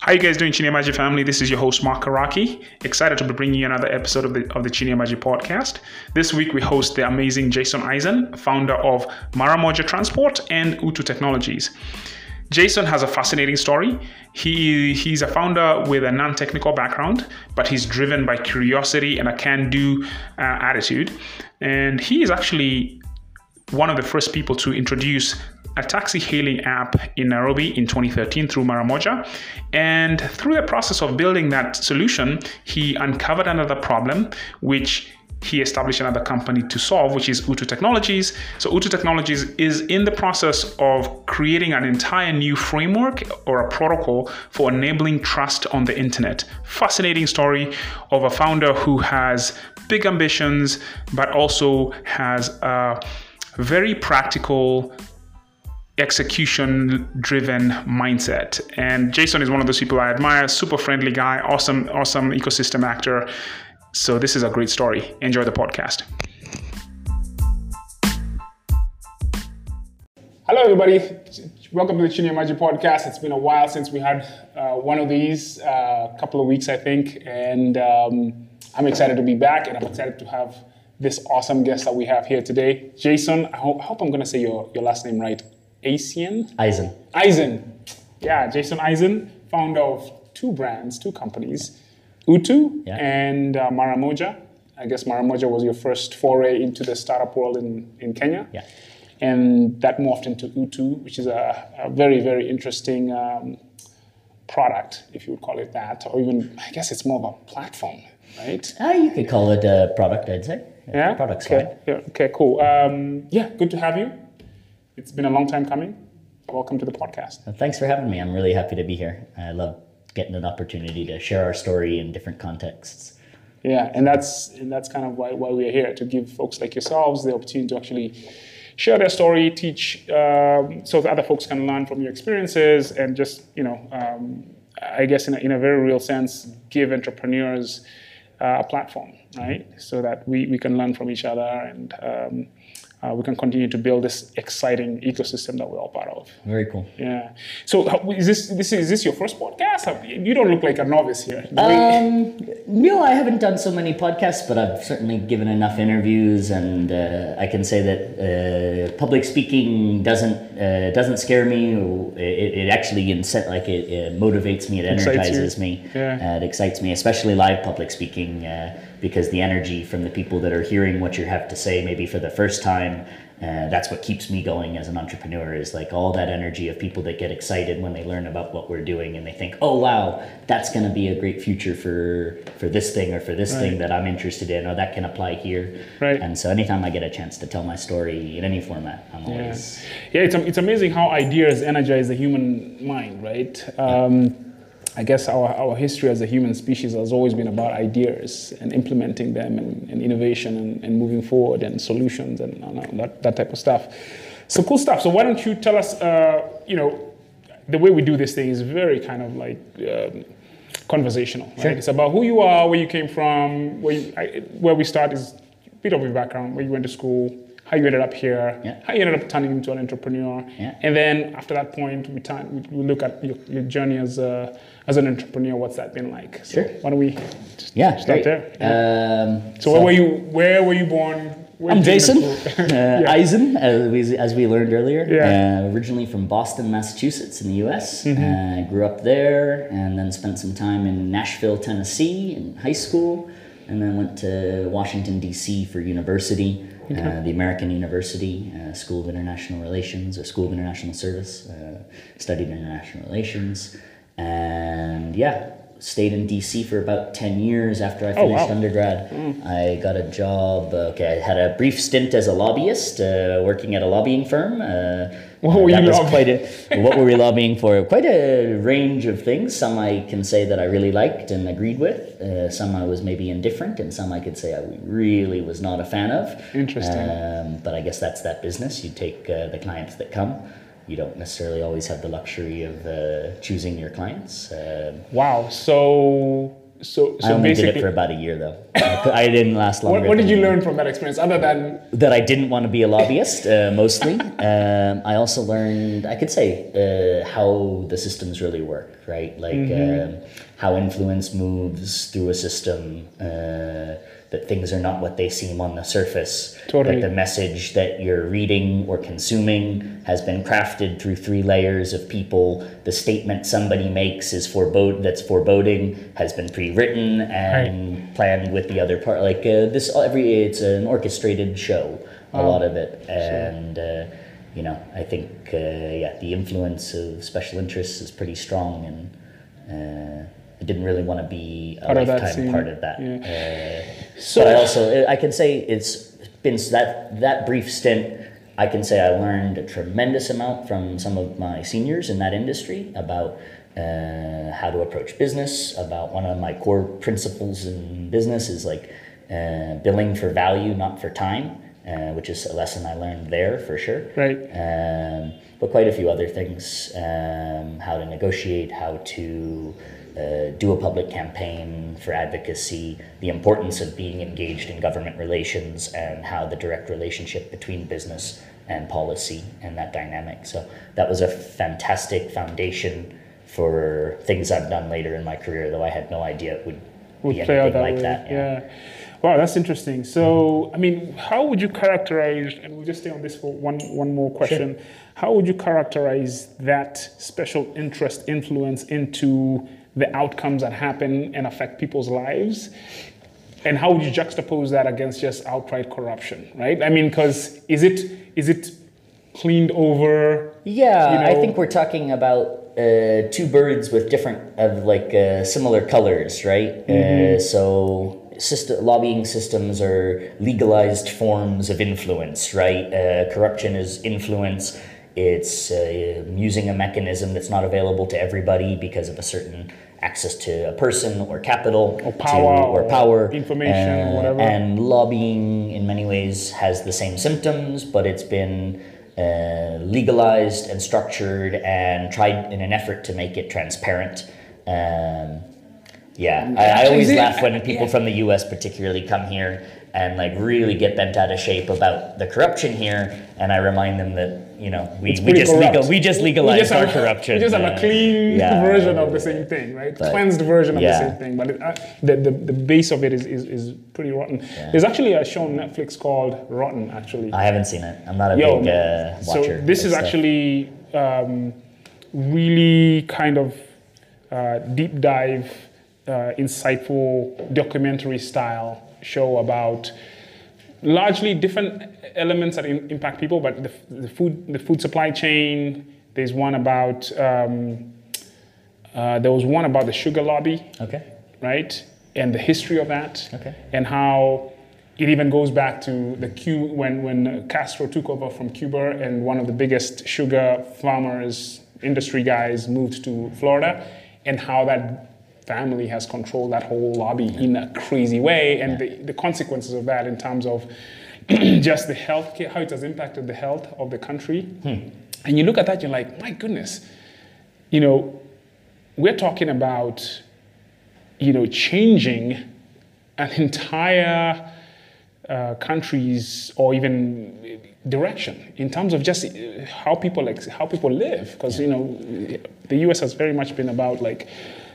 How you guys doing, Chinyamaji family? This is your host, Mark Karaki. Excited to be bringing you another episode of the, of the Chinyamaji podcast. This week, we host the amazing Jason Eisen, founder of Maramoja Transport and Utu Technologies. Jason has a fascinating story. He he's a founder with a non-technical background, but he's driven by curiosity and a can-do uh, attitude. And he is actually one of the first people to introduce a taxi hailing app in Nairobi in 2013 through Maramoja. And through the process of building that solution, he uncovered another problem, which he established another company to solve, which is Utu Technologies. So, Utu Technologies is in the process of creating an entire new framework or a protocol for enabling trust on the internet. Fascinating story of a founder who has big ambitions, but also has a very practical execution driven mindset. And jason is one of those people i admire super friendly guy awesome awesome ecosystem actor. So this is a great story. Enjoy the podcast. Hello everybody. Welcome to the Chinyamaji podcast. It's been a while since we had uh, one of these a uh, couple of weeks i think. And um, i'm excited to be back and i'm excited to have this awesome guest that we have here today jason i hope, I hope i'm going to say your, your last name right Asian? Eisen. Eisen. Yeah, Jason Eisen, founder of two brands, two companies, Utu yeah. and uh, Maramoja. I guess Maramoja was your first foray into the startup world in, in Kenya. Yeah. And that morphed into Utu, which is a, a very, very interesting um, product, if you would call it that, or even, I guess it's more of a platform, right? Uh, you could call it a product, I'd say. Yeah. Product's okay. Yeah. Okay, cool. Um, yeah, good to have you. It's been a long time coming. Welcome to the podcast. Well, thanks for having me. I'm really happy to be here. I love getting an opportunity to share our story in different contexts. Yeah, and that's and that's kind of why, why we're here to give folks like yourselves the opportunity to actually share their story, teach, um, so that other folks can learn from your experiences, and just you know, um, I guess in a, in a very real sense, give entrepreneurs a platform, right? So that we, we can learn from each other and um, uh, we can continue to build this exciting ecosystem that we're all part of. Very cool. Yeah. So how, is this this is this your first podcast? You don't look like a novice here. Um, no, I haven't done so many podcasts, but I've certainly given enough interviews, and uh, I can say that uh, public speaking doesn't uh, doesn't scare me. It, it actually incent, like it, it, motivates me. It energizes me. Yeah. it excites me, especially live public speaking uh, because the energy from the people that are hearing what you have to say maybe for the first time uh, that's what keeps me going as an entrepreneur is like all that energy of people that get excited when they learn about what we're doing and they think oh wow that's going to be a great future for for this thing or for this right. thing that i'm interested in or that can apply here. Right. And so anytime i get a chance to tell my story in any format i'm always yeah, yeah it's, it's amazing how ideas energize the human mind right? Um, yeah I guess our, our history as a human species has always been about ideas and implementing them and, and innovation and, and, moving forward and solutions and, and, that, that type of stuff. So cool stuff. So why don't you tell us, uh, you know, the way we do this thing is very kind of like um, conversational, right? Sure. It's about who you are, where you came from, where, you, I, where we start is a bit of your background, where you went to school, how you ended up here, yeah. how you ended up turning into an entrepreneur, yeah. and then after that point, we, turn, we look at your, your journey as a, as an entrepreneur. What's that been like? So sure. Why don't we yeah, start great. there? Yeah. Um, so, so, where were you? Where were you born? Where I'm Jason uh, Eisen, as we, as we learned earlier. Yeah. Uh, originally from Boston, Massachusetts, in the U.S. Mm-hmm. Uh, grew up there, and then spent some time in Nashville, Tennessee, in high school, and then went to Washington D.C. for university. Okay. Uh, the American University uh, School of International Relations or School of International Service. Uh, studied international relations, and yeah, stayed in DC for about 10 years after I finished oh, wow. undergrad. Mm. I got a job, okay, I had a brief stint as a lobbyist, uh, working at a lobbying firm. Uh, what were you lobbying? Quite a, what were we lobbying for? Quite a range of things. Some I can say that I really liked and agreed with. Uh, some I was maybe indifferent, and some I could say I really was not a fan of. Interesting. Um, but I guess that's that business. You take uh, the clients that come you don't necessarily always have the luxury of uh, choosing your clients. Uh, wow. So So, so I only did it for about a year though. I didn't last longer. what, what did you learn from that experience other than that I didn't want to be a lobbyist, uh, mostly. um, I also learned, I could say, uh, how the systems really work, right? Like Mm-hmm. um, how influence moves through a system, uh, that things are not what they seem on the surface. Totally. That the message that you're reading or consuming has been crafted through three layers of people. The statement somebody makes is forebode that's foreboding has been pre-written and planned with the other part. Like uh, this, every it's an orchestrated show. A lot of it, and uh, you know, I think uh, yeah, the influence of special interests is pretty strong, and uh, I didn't really want to be a Part lifetime scene. part of that. Yeah. Uh, So- but I also I can say it's been that that brief stint. I can say I learned a tremendous amount from some of my seniors in that industry about uh, how to approach business. About one of my core principles in business is like uh, billing for value, not for time, uh, which is a lesson I learned there for sure right? um, but quite a few other things um, how to negotiate, how to uh, do a public campaign for advocacy, the importance of being engaged in government relations, and how the direct relationship between business and policy and that dynamic. So that was a fantastic foundation for things I've done later in my career, though I had no idea it would, would be anything that like way. that. Yeah. Wow, that's interesting. So, I mean, how would you characterize? And we'll just stay on this for one one more question. How would you characterize that special interest influence into the outcomes that happen and affect people's lives? And how would you juxtapose that against just outright corruption? Right? I mean, because is it is it cleaned over? Yeah, you I think we're talking about uh, two birds with different of like uh, similar colors, right? Uh, so system, lobbying systems are legalized forms of influence, right? Uh, corruption is influence. It's uh, using a mechanism that's not available to everybody because of a certain access to a person or capital Or to- power or or power information or uh, whatever. and lobbying in many ways has the same symptoms, but it's been uh, legalized and structured and tried in an effort to make it transparent. Um, yeah, I, I always laugh when people from the U.S. particularly come here and like really get bent out of shape about the corruption here, and I remind them that you know we, we just corrupt. legal we just legalized just our have, corruption. We just have a clean yeah. version of the same thing, right? Cleansed version of yeah. the same thing. But it, uh, the, the, the base of it is, is, is pretty rotten. There's actually a show on Netflix called Rotten, actually. I haven't seen it. I'm not a Yo, big uh, watcher. so this is stuff. actually um, really kind of uh, deep dive, uh, insightful documentary style show about largely different elements that im- impact people, but the, the food the food supply chain. There's one about um, uh, there was one about the sugar lobby okay. right? And the history of that, Okay. and how it even goes back to the Cu when when Castro took over from Cuba, and one of the biggest sugar farmers, industry guys, moved to Florida, and how that family has controlled that whole lobby in a crazy way, and the, the consequences of that in terms of just the health care, how it has impacted the health of the country. And you look at that, you're like, my goodness, you know, we're talking about you know, changing an entire uh, country's or even direction in terms of just uh, how people ex- how people live. Because you know, the U.S. has very much been about like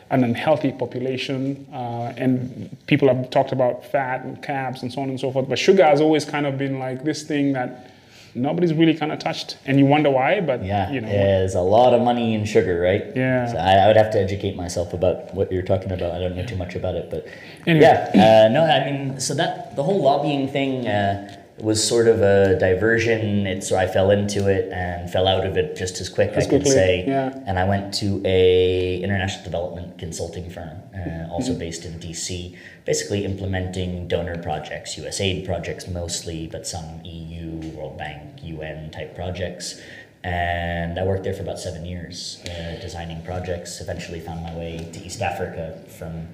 an unhealthy population, uh, and people have talked about fat and carbs and so on and so forth. But sugar has always kind of been like this thing that nobody's really kind of touched, and you wonder why. But Yeah, you know, there's a lot of money in sugar, right? Yeah. So I, I would have to educate myself about what you're talking about. I don't know too much about it, but Anyway. yeah, uh, no, I mean, so that the whole lobbying thing uh, was sort of a diversion. It so I fell into it and fell out of it just as quick. As I could say. yeah. And I went to a international development consulting firm, uh, also Mm-hmm. based in DC, basically implementing donor projects, USAID projects mostly, but some EU, World Bank, UN type projects. And I worked there for about seven years, uh, designing projects. Eventually, found my way to East Africa from,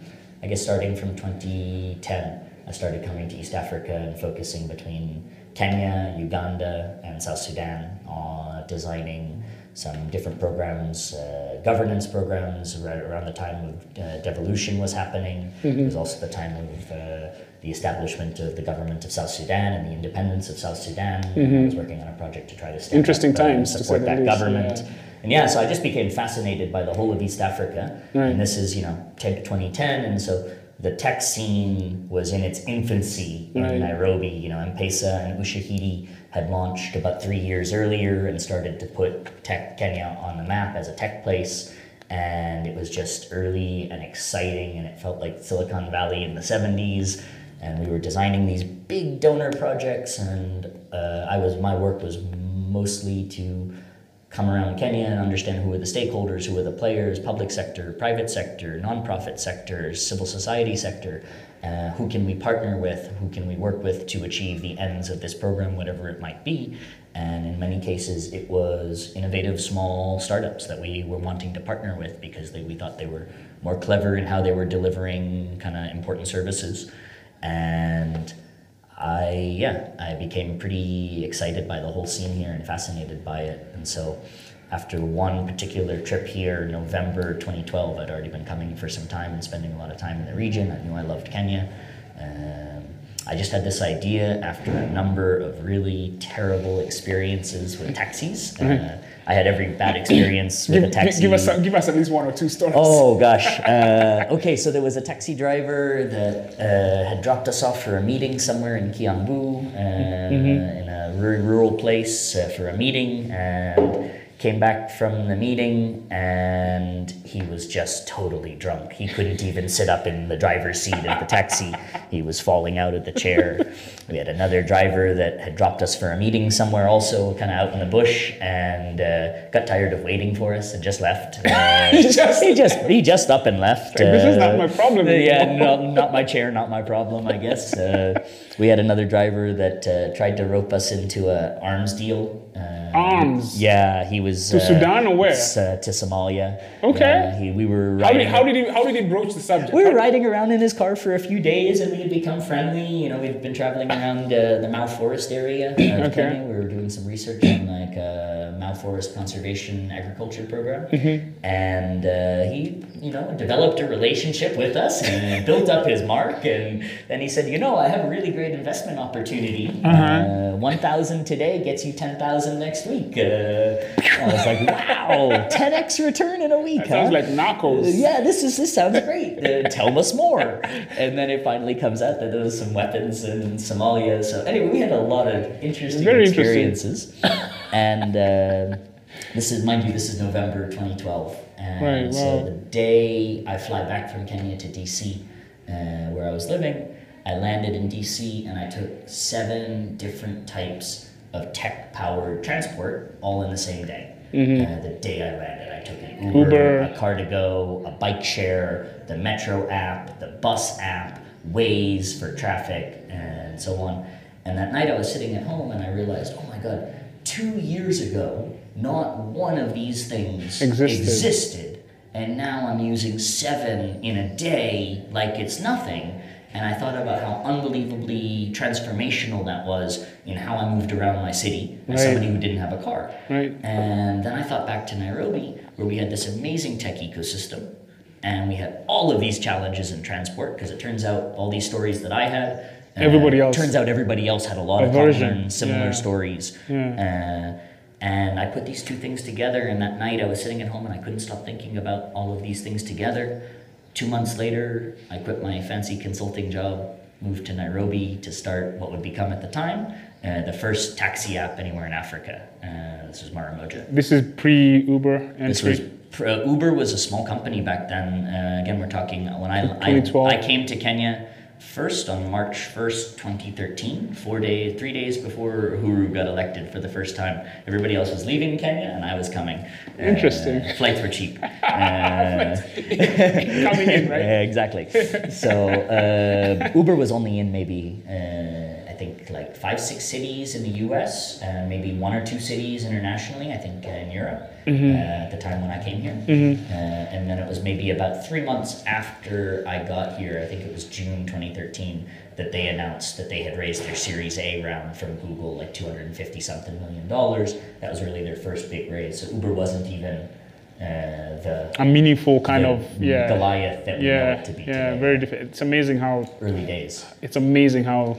I guess, starting from 2010. I started coming to East Africa and focusing between Kenya, Uganda, and South Sudan on designing some different programs, uh, governance programs right around the time of uh, devolution was happening. It was also the time of uh, the establishment of the government of South Sudan and the independence of South Sudan. I was working on a project to try to Interesting uh, times, to support that least, government. yeah. And yeah, so I just became fascinated by the whole of East Africa. Right. And this is, you know, 10 to 2010. And so the tech scene was in its infancy in Nairobi. You know, M-Pesa and Ushahidi had launched about three years earlier and started to put tech Kenya on the map as a tech place. And it was just early and exciting, and it felt like Silicon Valley in the 70s. And we were designing these big donor projects, and uh, I was my work was mostly to come around Kenya and understand who are the stakeholders, who are the players, public sector, private sector, nonprofit sectors, civil society sector. Uh, who can we partner with? Who can we work with to achieve the ends of this program, whatever it might be? And in many cases, it was innovative small startups that we were wanting to partner with because they, we thought they were more clever in how they were delivering kind of important services. And I yeah, I became pretty excited by the whole scene here and fascinated by it. And so after one particular trip here, November 2012, I'd already been coming for some time and spending a lot of time in the region. I knew I loved Kenya. Um, I just had this idea after a number of really terrible experiences with taxis. Uh, I had every bad experience with Give, a taxi. give us some, give us at least one or two stories. Oh gosh. Uh, okay, so there was a taxi driver that uh, had dropped us off for a meeting somewhere in Kiambu, uh, in a very rural place uh, for a meeting, and came back from the meeting and he was just totally drunk. He couldn't even sit up in the driver's seat of the taxi. He was falling out of the chair. We had another driver that had dropped us for a meeting somewhere also kind of out in the bush and uh, got tired of waiting for us and just left. Uh, Just- he just he just up and left. This is Uh, not my problem Yeah, anymore. no, not my chair, not my problem. I guess uh, we had another driver that uh, tried to rope us into a arms deal. Uh, Arms? Yeah, he was To uh, Sudan or where? uh, to Somalia. Okay. He, we were How riding. did, how did he how did he broach the subject? we were How- riding around in his car for a few days, and we had become friendly. You know, we'd been traveling around uh, the Mau Forest area of Okay. Kenya. We were doing some research on like uh, Mau Forest conservation agriculture program, Mm-hmm. and uh, he, you know, developed a relationship with us and built up his mark. And then he said, "You know, I have a really great investment opportunity. Uh-huh. Uh, One thousand today gets you ten thousand next week." Uh, I was like, "Wow, ten x return in a week." That sounds like narcos. Uh, yeah, this is this sounds great. Uh, tell us more. And then it finally comes out that there was some weapons in Somalia. So anyway, we had a lot of interesting Very interesting. experiences. and uh, this is, mind you, this is November 2012. And Right, so wow. the day I fly back from Kenya to DC, uh, where I was living, I landed in DC and I took seven different types of tech-powered transport all in the same day. Uh, the day I landed, I took an Uber, Mm-hmm. Uber. a car to go, a bike share, the Metro app, the bus app, Waze for traffic, and so on. And that night I was sitting at home and I realized, oh my God, two years ago, not one of these things Existed. existed. And now I'm using seven in a day like it's nothing. And I thought about how unbelievably transformational that was in how I moved around my city as Right. somebody who didn't have a car. Right. And then I thought back to Nairobi, where we had this amazing tech ecosystem, and we had all of these challenges in transport. Because it turns out all these stories that I had, Everybody else. turns out everybody else had a lot A of common, similar yeah. stories. Uh, and I put these two things together, and that night I was sitting at home and I couldn't stop thinking about all of these things together. Two months later, I quit my fancy consulting job, moved to Nairobi to start what would become at the time uh, the first taxi app anywhere in Africa. Uh, this was Maramoja. This is pre Uber entry. This was pr- uh, Uber was a small company back then. Uh, again, we're talking when I, I I came to Kenya first on March first, twenty thirteen. Four days, three days before Uhuru got elected for the first time. Everybody else was leaving Kenya, and I was coming. Uh, Interesting. flights were cheap. Uh, Coming in, right? yeah, exactly. So uh, Uber was only in maybe uh, think like five, six cities in the U.S. and maybe one or two cities internationally. I think uh, in Europe Mm-hmm. uh, at the time when I came here, uh, and then it was maybe about three months after I got here. I think it was June 2013 that they announced that they had raised their Series A round from Google, like 250 something million dollars. That was really their first big raise. So Uber wasn't even uh, the A meaningful kind the of yeah. Goliath that we know it to be yeah, today. very different. It's amazing how Early days. it's amazing how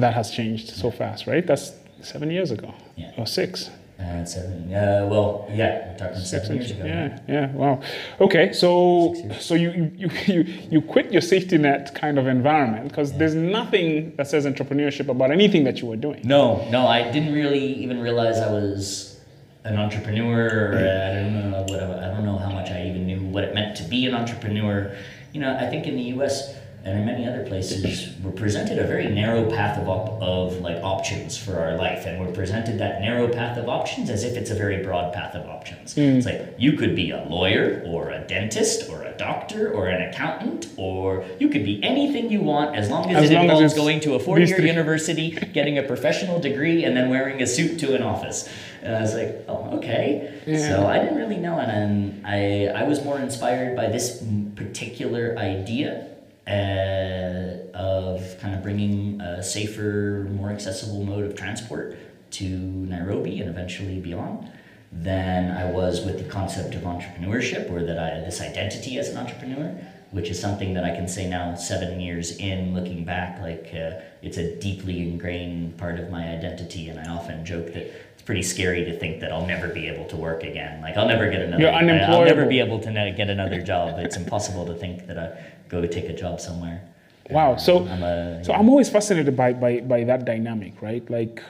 that has changed so fast, right? That's seven years ago Yeah. or six. Uh, seven. Uh, well, yeah, we're talking Six seven years ago. Yeah, yeah, wow. Okay, so so you you, you you quit your safety net kind of environment because there's nothing that says entrepreneurship about anything that you were doing. No, no, I didn't really even realize I was an entrepreneur. Or, I don't know what I, I don't know how much I even knew what it meant to be an entrepreneur. You know, I think in the U.S. and in many other places, we're presented a very narrow path of op- of like options for our life, and we're presented that narrow path of options as if it's a very broad path of options. Hmm. It's like you could be a lawyer or a dentist or a doctor or an accountant, or you could be anything you want as long as, As it long involves it's going to a four-year university, getting a professional degree, and then wearing a suit to an office. And I was like, oh, okay. So I didn't really know, and then I I was more inspired by this particular idea uh, of kind of bringing a safer, more accessible mode of transport to Nairobi and eventually beyond than I was with the concept of entrepreneurship or that I this identity as an entrepreneur, which is something that I can say now seven years in, looking back, like uh, it's a deeply ingrained part of my identity, and I often joke that. It's pretty scary to think that I'll never be able to work again. Like I'll never get another. You're I'll never be able to get another job. It's impossible to think that I go take a job somewhere. Wow. So I'm a, so I'm always fascinated by by by that dynamic, right? Like,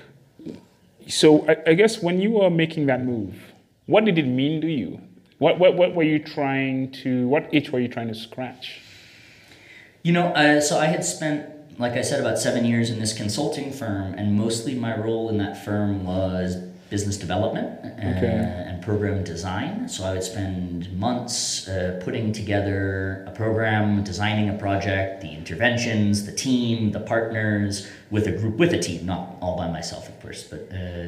so I, I guess when you were making that move, what did it mean to you? What what what were you trying to? What itch were you trying to scratch? You know, uh, so I had spent, like I said, about seven years in this consulting firm, and mostly my role in that firm was business development uh, Okay. and program design. So I would spend months uh, putting together a program, designing a project, the interventions, the team, the partners, with a group, with a team, not all by myself, of course, but uh,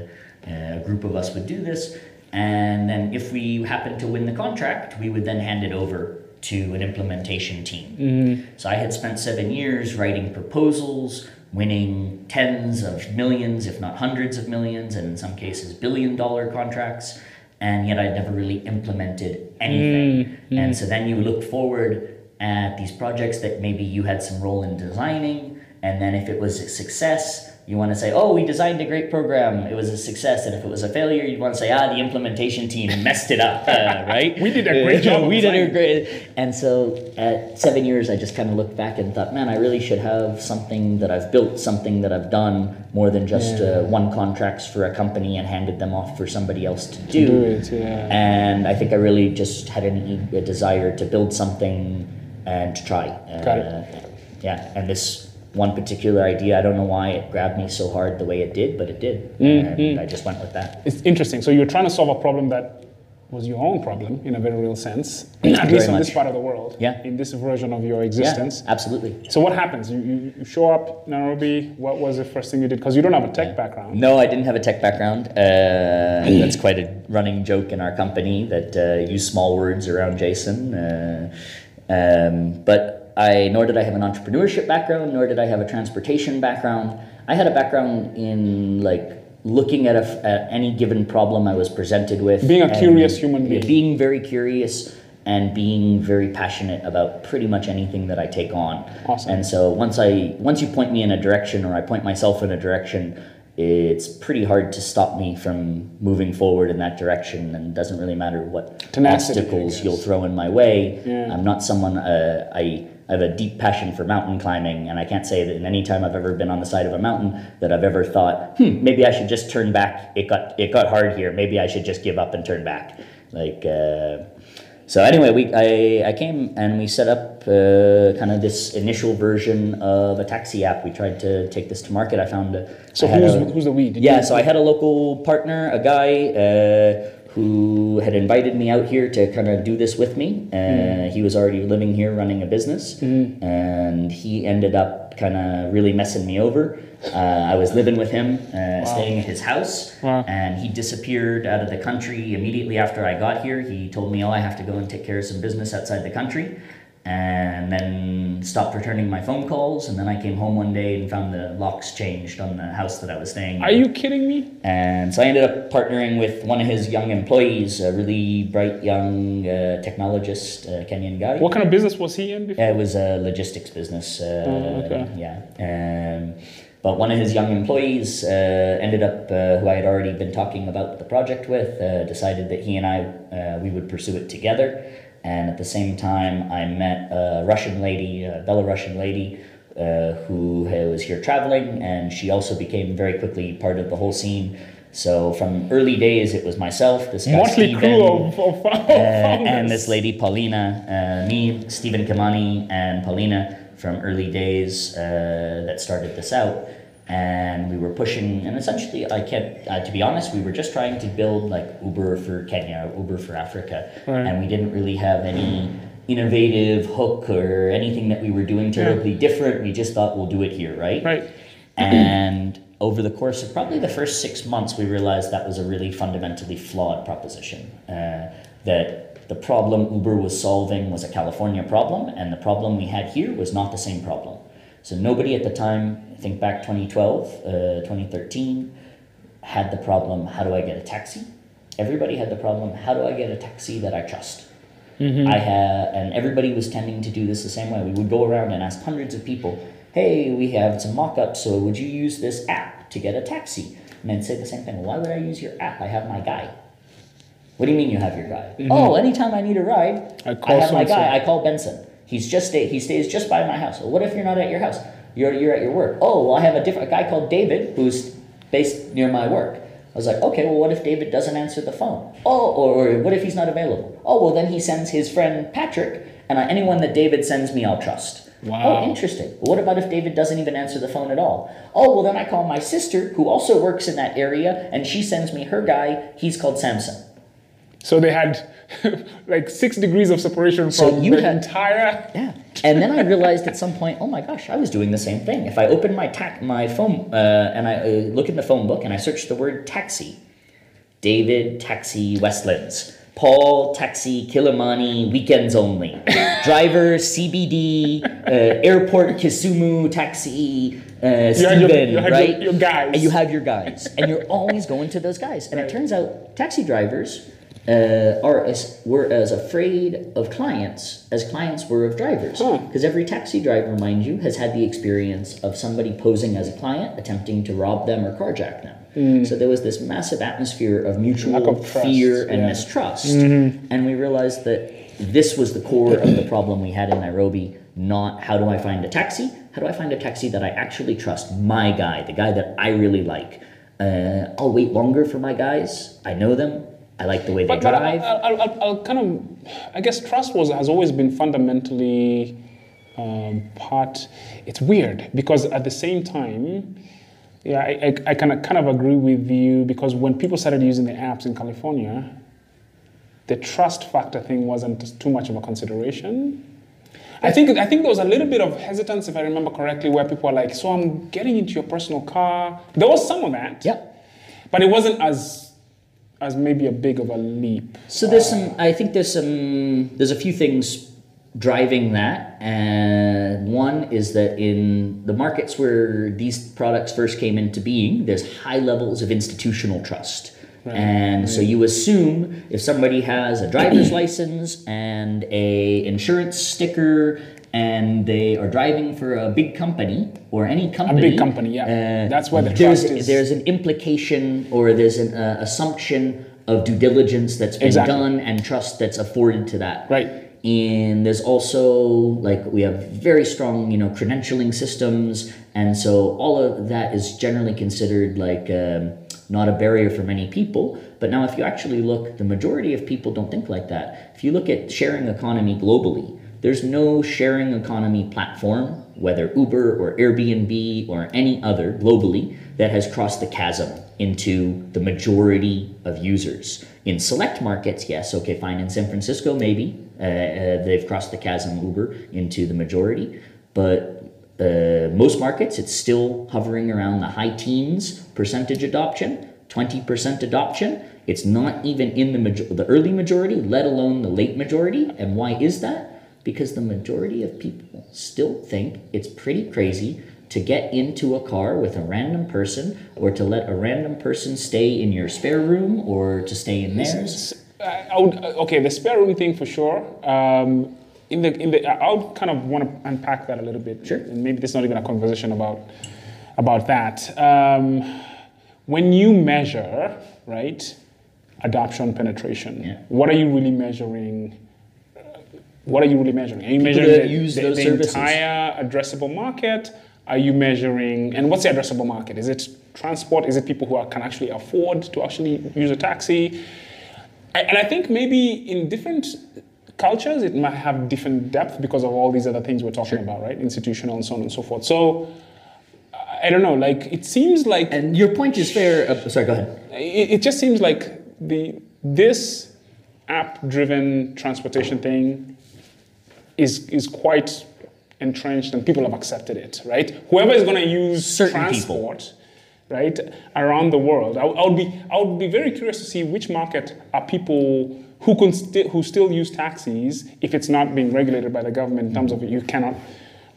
a group of us would do this. And then if we happened to win the contract, we would then hand it over to an implementation team. So I had spent seven years writing proposals, winning tens of millions, if not hundreds of millions, and in some cases billion dollar contracts, and yet I'd never really implemented anything. Mm, mm. And so then you look forward at these projects that maybe you had some role in designing, and then if it was a success, you want to say, oh, we designed a great program, it was a success. And if it was a failure, you'd want to say, ah, the implementation team messed it up, uh, right? We did a great job we did a great. And so at seven years, I just kind of looked back and thought, man, I really should have something that I've built, something that I've done more than just uh, won contracts for a company and handed them off for somebody else to do. Do it, yeah. And I think I really just had an, a desire to build something and to try. Uh, Got it. Yeah, and this one particular idea, I don't know why it grabbed me so hard the way it did, but it did. And I just went with that. It's interesting. So you're trying to solve a problem that was your own problem in a very real sense, at least in this part of the world. Yeah. In this version of your existence. Yeah, absolutely. So what happens? You, you, show up in Nairobi. What was the first thing you did? Because you don't have a tech background. No, I didn't have a tech background. Uh, that's quite a running joke in our company that uh, use small words around Jason. Uh, um, but I nor did I have an entrepreneurship background, nor did I have a transportation background. I had a background in like looking at, a, at any given problem I was presented with. Being a curious human being. being very curious and being very passionate about pretty much anything that I take on. Awesome. And so once I once you point me in a direction or I point myself in a direction, it's pretty hard to stop me from moving forward in that direction and it doesn't really matter what Tenacity, obstacles you'll throw in my way. Yeah. I'm not someone uh, I I have a deep passion for mountain climbing, and I can't say that in any time I've ever been on the side of a mountain that I've ever thought, hmm, maybe I should just turn back. It got it got hard here. Maybe I should just give up and turn back. Like, uh, so anyway, we I, I came and we set up uh, kind of this initial version of a taxi app. We tried to take this to market. I found a, So I who's, a- who's the we? Did yeah, you- so I had a local partner, a guy uh, who had invited me out here to kind of do this with me. Uh, He was already living here running a business, and he ended up kind of really messing me over. Uh, I was living with him, uh, staying at his house, Wow. and he disappeared out of the country immediately after I got here. He told me, "Oh, I have to go and take care of some business outside the country," and then stopped returning my phone calls. And then I came home one day and found the locks changed on the house that I was staying. in. Are you kidding me? And so I ended up partnering with one of his young employees, a really bright young uh, technologist, uh, Kenyan guy. What kind of business was he in before? It was a logistics business. Uh, Oh, okay. Yeah. Um, but one of his young employees uh, ended up, uh, who I had already been talking about the project with, uh, decided that he and I, uh, we would pursue it together. And at the same time, I met a Russian lady, a Belarusian lady, uh, who was here traveling, and she also became very quickly part of the whole scene. So from early days, it was myself, this guy Motley Steven, of, of uh, and this lady Paulina, uh, me, Stephen Kamani, and Paulina from early days uh, that started this out. And we were pushing, and essentially, I can't, uh, to be honest, we were just trying to build like Uber for Kenya, Uber for Africa. Right. And we didn't really have any innovative hook or anything that we were doing terribly different. We just thought we'll do it here, right? Right. And over the course of probably the first six months, we realized that was a really fundamentally flawed proposition. Uh, that the problem Uber was solving was a California problem, and the problem we had here was not the same problem. So nobody at the time, I think back 2012, uh, 2013, had the problem how do I get a taxi? Everybody had the problem how do I get a taxi that I trust? I had, and everybody was tending to do this the same way. We would go around and ask hundreds of people, "Hey, we have some mock-ups, so would you use this app to get a taxi?" And they'd say the same thing. Why would I use your app? I have my guy. What do you mean you have your guy? Oh, anytime I need a ride, I I, have my guy. I call Benson. He's just stay, he stays just by my house. Well, what if you're not at your house? You're you're at your work. Oh, well, I have a different a guy called David who's based near my work. I was like, okay, well, what if David doesn't answer the phone? Oh, or, or what if he's not available? Oh, well, then he sends his friend Patrick, and I, anyone that David sends me, I'll trust. Wow. Oh, interesting. Well, what about if David doesn't even answer the phone at all? Oh, well, then I call my sister, who also works in that area, and she sends me her guy. He's called Samson. So they had like six degrees of separation So from you the had- entire. Yeah. And then I realized at some point, oh my gosh, I was doing the same thing. If I open my ta- my phone uh, and I uh, look in the phone book and I search the word taxi, David Taxi Westlands, Paul Taxi Kilimani Weekends Only, Driver CBD uh, Airport Kisumu Taxi uh, Steven, your- you had your- right? your guys. And you have your guys, and you're always going to those guys. And it turns out taxi drivers uh, are as were as afraid of clients as clients were of drivers. Hmm. Because every taxi driver, mind you, has had the experience of somebody posing as a client, attempting to rob them or carjack them. So there was this massive atmosphere of mutual. Of fear and yeah. Mm-hmm. mistrust, and we realized that this was the core of the problem we had in Nairobi. Not how do I find a taxi? How do I find a taxi that I actually trust? My guy, the guy that I really like. Uh, I'll wait longer for my guys. I know them. I like the way they But, but drive. I, I, I'll, I'll kind of, I guess trust was has always been fundamentally um, part. It's weird because at the same time, yeah, I, I, I kind of kind of agree with you because when people started using the apps in California, the trust factor thing wasn't too much of a consideration. I think I think there was a little bit of hesitance, if I remember correctly, where people were like, "So I'm getting into your personal car." There was some of that, yeah. but it wasn't as as maybe a big of a leap. So there's some. I think there's some. There's a few things driving that, and one is that in the markets where these products first came into being, there's high levels of institutional trust. Right. And so you assume if somebody has a driver's license and a insurance sticker and they are driving for a big company or any company, A big company, yeah. That's where the there's, trust is. There's an implication or there's an uh, assumption of due diligence that's been Exactly. done and trust that's afforded to that. Right. And there's also like we have very strong, you know, credentialing systems, and so all of that is generally considered like um, not a barrier for many people. But now, if you actually look, the majority of people don't think like that. If you look at sharing economy globally, there's no sharing economy platform, whether Uber or Airbnb or any other globally, that has crossed the chasm into the majority of users. In select markets, yes, okay, fine. In San Francisco, maybe uh, uh, they've crossed the chasm Uber into the majority, but uh, most markets, it's still hovering around the high teens percentage adoption, 20% adoption. It's not even in the, major- the early majority, let alone the late majority. And why is that? Because the majority of people still think it's pretty crazy to get into a car with a random person or to let a random person stay in your spare room or to stay in theirs. I would, okay, the spare room thing for sure. Um, in the in the I would kind of want to unpack that a little bit. Sure. And maybe there's not even a conversation about about that. Um, when you measure, right, adoption penetration, Yeah. what are you really measuring? What are you really measuring? Are you People measuring the, the, those the entire addressable market? Are you measuring, and what's the addressable market? Is it transport? Is it people who are, can actually afford to actually use a taxi? I- And I think maybe in different cultures, it might have different depth because of all these other things we're talking about, right? Institutional and so on and so forth. So I I don't know. Like it seems like And your point is fair. Uh, sorry, go ahead. it, it just seems like the this app-driven transportation thing is is quite entrenched and people have accepted it, right? Whoever is going to use Certain people. transport, right, around the world, I, would- I would be I would be very curious to see which market are people who can sti- who still use taxis if it's not being regulated by the government in terms of you cannot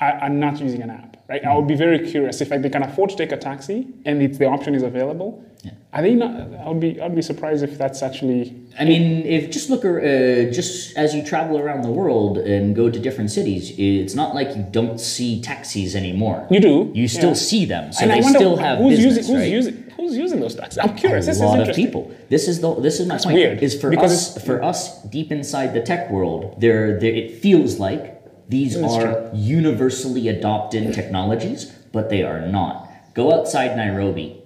are, are not using an app, right? I would be very curious if like, they can afford to take a taxi and if the option is available. Are they not? I would be I'd be surprised if that's actually I mean, if just look, uh, just as you travel around the world and go to different cities, it's not like you don't see taxis anymore. You do, You still yeah. see them, so and they I still have who's business, using who's right? using who's using those taxis. I'm curious. a this is lot of people. This is the this is my That's point. weird, Is for because us for us deep inside the tech world, there there it feels like these That's are universally adopted technologies, but they are not. Go outside Nairobi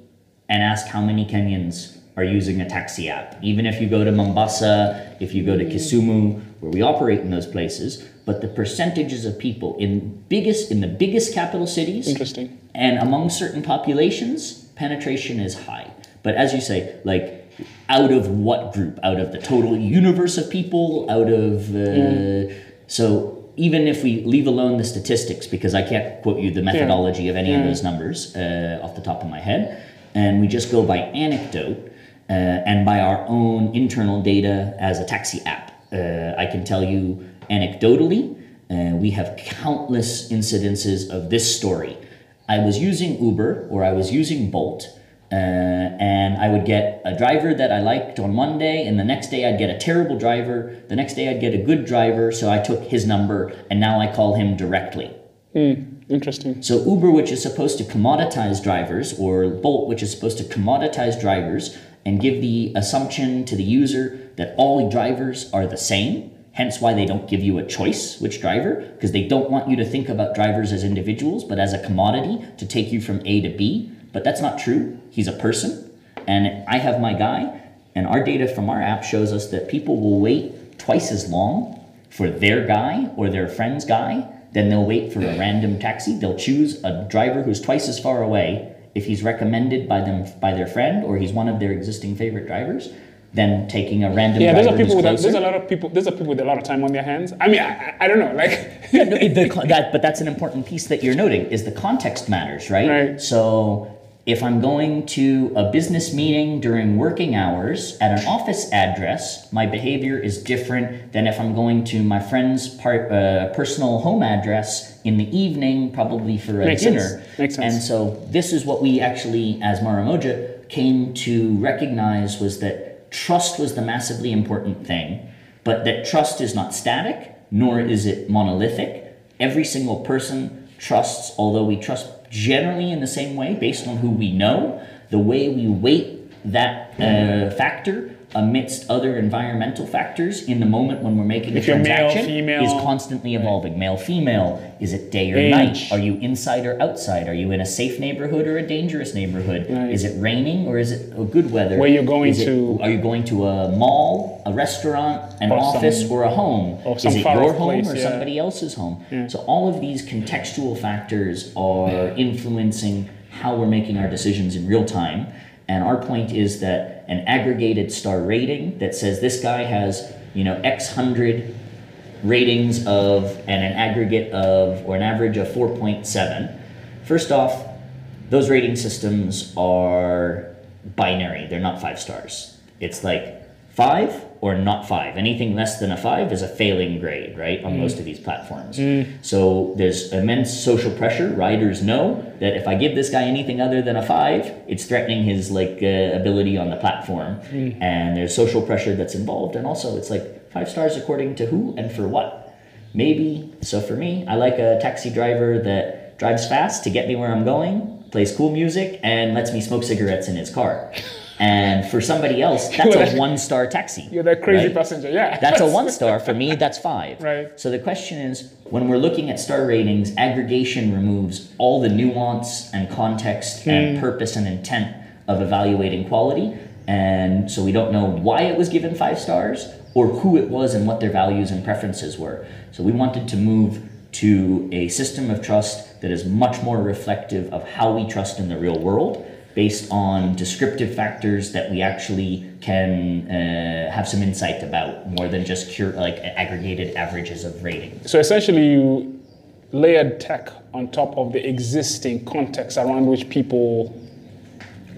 and ask how many Kenyans are using a taxi app. Even if you go to Mombasa, if you go to Kisumu, where we operate in those places, but the percentages of people in biggest in the biggest capital cities Interesting. and among certain populations, penetration is high. But as you say, like out of what group? Out of the total universe of people? Out of uh, so even if we leave alone the statistics, because I can't quote you the methodology of any of those numbers uh, off the top of my head, and we just go by anecdote uh, and by our own internal data as a taxi app. Uh, I can tell you anecdotally, uh, we have countless incidences of this story. I was using Uber or I was using Bolt, uh, and I would get a driver that I liked on one day, and the next day I'd get a terrible driver. The next day I'd get a good driver, so I took his number, and now I call him directly. Interesting. So Uber, which is supposed to commoditize drivers, or Bolt, which is supposed to commoditize drivers and give the assumption to the user that all drivers are the same, hence why they don't give you a choice which driver, because they don't want you to think about drivers as individuals, but as a commodity to take you from A to B. But that's not true. He's a person, and I have my guy, and our data from our app shows us that people will wait twice as long for their guy or their friend's guy, then they'll wait for a random taxi. They'll choose a driver who's twice as far away if he's recommended by them by their friend or he's one of their existing favorite drivers. Than taking a random Yeah, those are people with a, there's a lot of people. There's a people with a lot of time on their hands. I mean, I, I- I don't know. Like, Yeah, no, the that, but that's an important piece that you're noting is the context matters, right? Right. So if I'm going to a business meeting during working hours at an office address, my behavior is different than if I'm going to my friend's part, uh, personal home address in the evening, probably for a Makes dinner. sense. Makes sense. And so this is what we actually, as Maramoja, came to recognize was that trust was the massively important thing, but that trust is not static, nor is it monolithic. Every single person trusts, although we trust generally in the same way based on who we know, the way we weight that uh, factor amidst other environmental factors in the moment when we're making If a male, transaction female. is constantly evolving. Male, female, is it day or Age. night? Are you inside or outside? Are you in a safe neighborhood or a dangerous neighborhood? Right. Is it raining or is it a good weather? Where you're going it- to- Are you going to a mall, a restaurant, an Or office, some- or a home? or is it your home place, or yeah. somebody else's home? So all of these contextual factors are influencing how we're making our decisions in real time. And our point is that an aggregated star rating that says this guy has, you know, X hundred ratings of and an aggregate of or an average of 4.7. First off, those rating systems are binary. They're not five stars. It's like five or not five. Anything less than a five is a failing grade, right, on most of these platforms. So there's immense social pressure. Riders know that if I give this guy anything other than a five, it's threatening his like uh, ability on the platform. And there's social pressure that's involved, and also it's like five stars according to who and for what. Maybe so for me, I like a taxi driver that drives fast to get me where I'm going, plays cool music, and lets me smoke cigarettes in his car. And for somebody else, that's a one star taxi. You're that crazy right? passenger, yeah. That's a one star. For me, that's five. Right. So the question is when we're looking at star ratings, aggregation removes all the nuance and context and hmm. purpose and intent of evaluating quality. And so we don't know why it was given five stars or who it was and what their values and preferences were. So we wanted to move to a system of trust that is much more reflective of how we trust in the real world based on descriptive factors that we actually can uh, have some insight about more than just cure, like aggregated averages of ratings. So essentially, you layered tech on top of the existing context around which people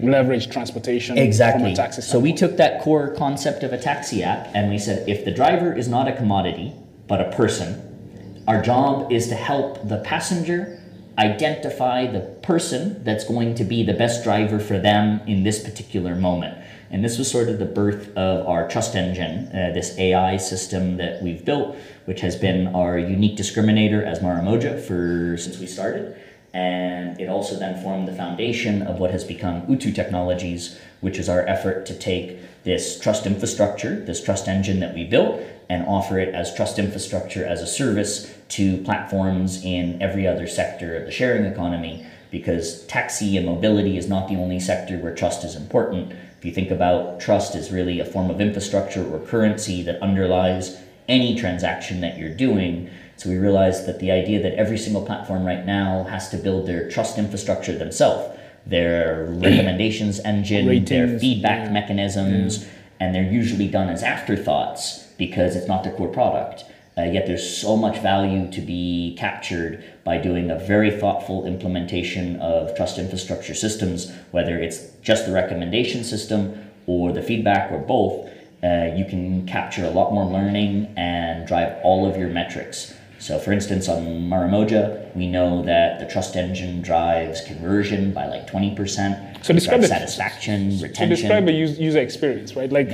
leverage transportation from a Exactly. So we took that core concept of a taxi app and we said if the driver is not a commodity but a person, our job is to help the passenger identify the person that's going to be the best driver for them in this particular moment. And this was sort of the birth of our trust engine, uh, this AI system that we've built, which has been our unique discriminator as Maramoja for since we started. And it also then formed the foundation of what has become Utu Technologies, which is our effort to take this trust infrastructure, this trust engine that we built, and offer it as trust infrastructure as a service to platforms in every other sector of the sharing economy. Because taxi and mobility is not the only sector where trust is important. If you think about trust as really a form of infrastructure or currency that underlies any transaction that you're doing, so we realized that the idea that every single platform right now has to build their trust infrastructure themselves, their recommendations engine, their feedback yeah. mechanisms, and they're usually done as afterthoughts because it's not their core product. Uh, yet there's so much value to be captured by doing a very thoughtful implementation of trust infrastructure systems, whether it's just the recommendation system or the feedback or both. Uh, you can capture a lot more learning and drive all of your metrics. So, for instance, on Maramoja, we know that the trust engine drives conversion by like 20%. So describe the- satisfaction, So retention. describe a user experience, right? Like,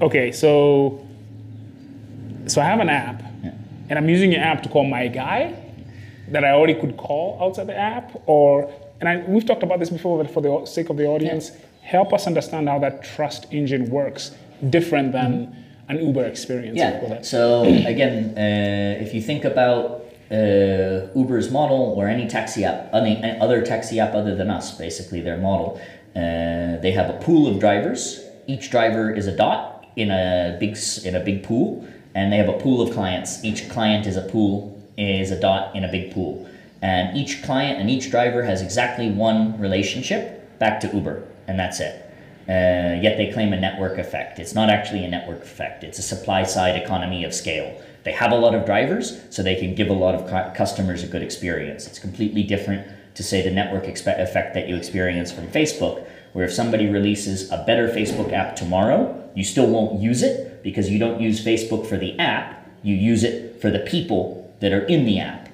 okay, so so I have an app, and I'm using an app to call my guy that I already could call outside the app, or and I, we've talked about this before, but for the sake of the audience, help us understand how that trust engine works, different than mm-hmm. An Uber experience. Yeah. So again, uh, if you think about uh, Uber's model or any taxi app, any, any other taxi app other than us, basically their model, uh, they have a pool of drivers. Each driver is a dot in a big in a big pool, and they have a pool of clients. Each client is a pool is a dot in a big pool, and each client and each driver has exactly one relationship back to Uber, and that's it. Uh, yet they claim a network effect. It's not actually a network effect. It's a supply side economy of scale. They have a lot of drivers, so they can give a lot of cu- customers a good experience. It's completely different to say the network expe- effect that you experience from Facebook, where if somebody releases a better Facebook app tomorrow, you still won't use it because you don't use Facebook for the app, you use it for the people that are in the app.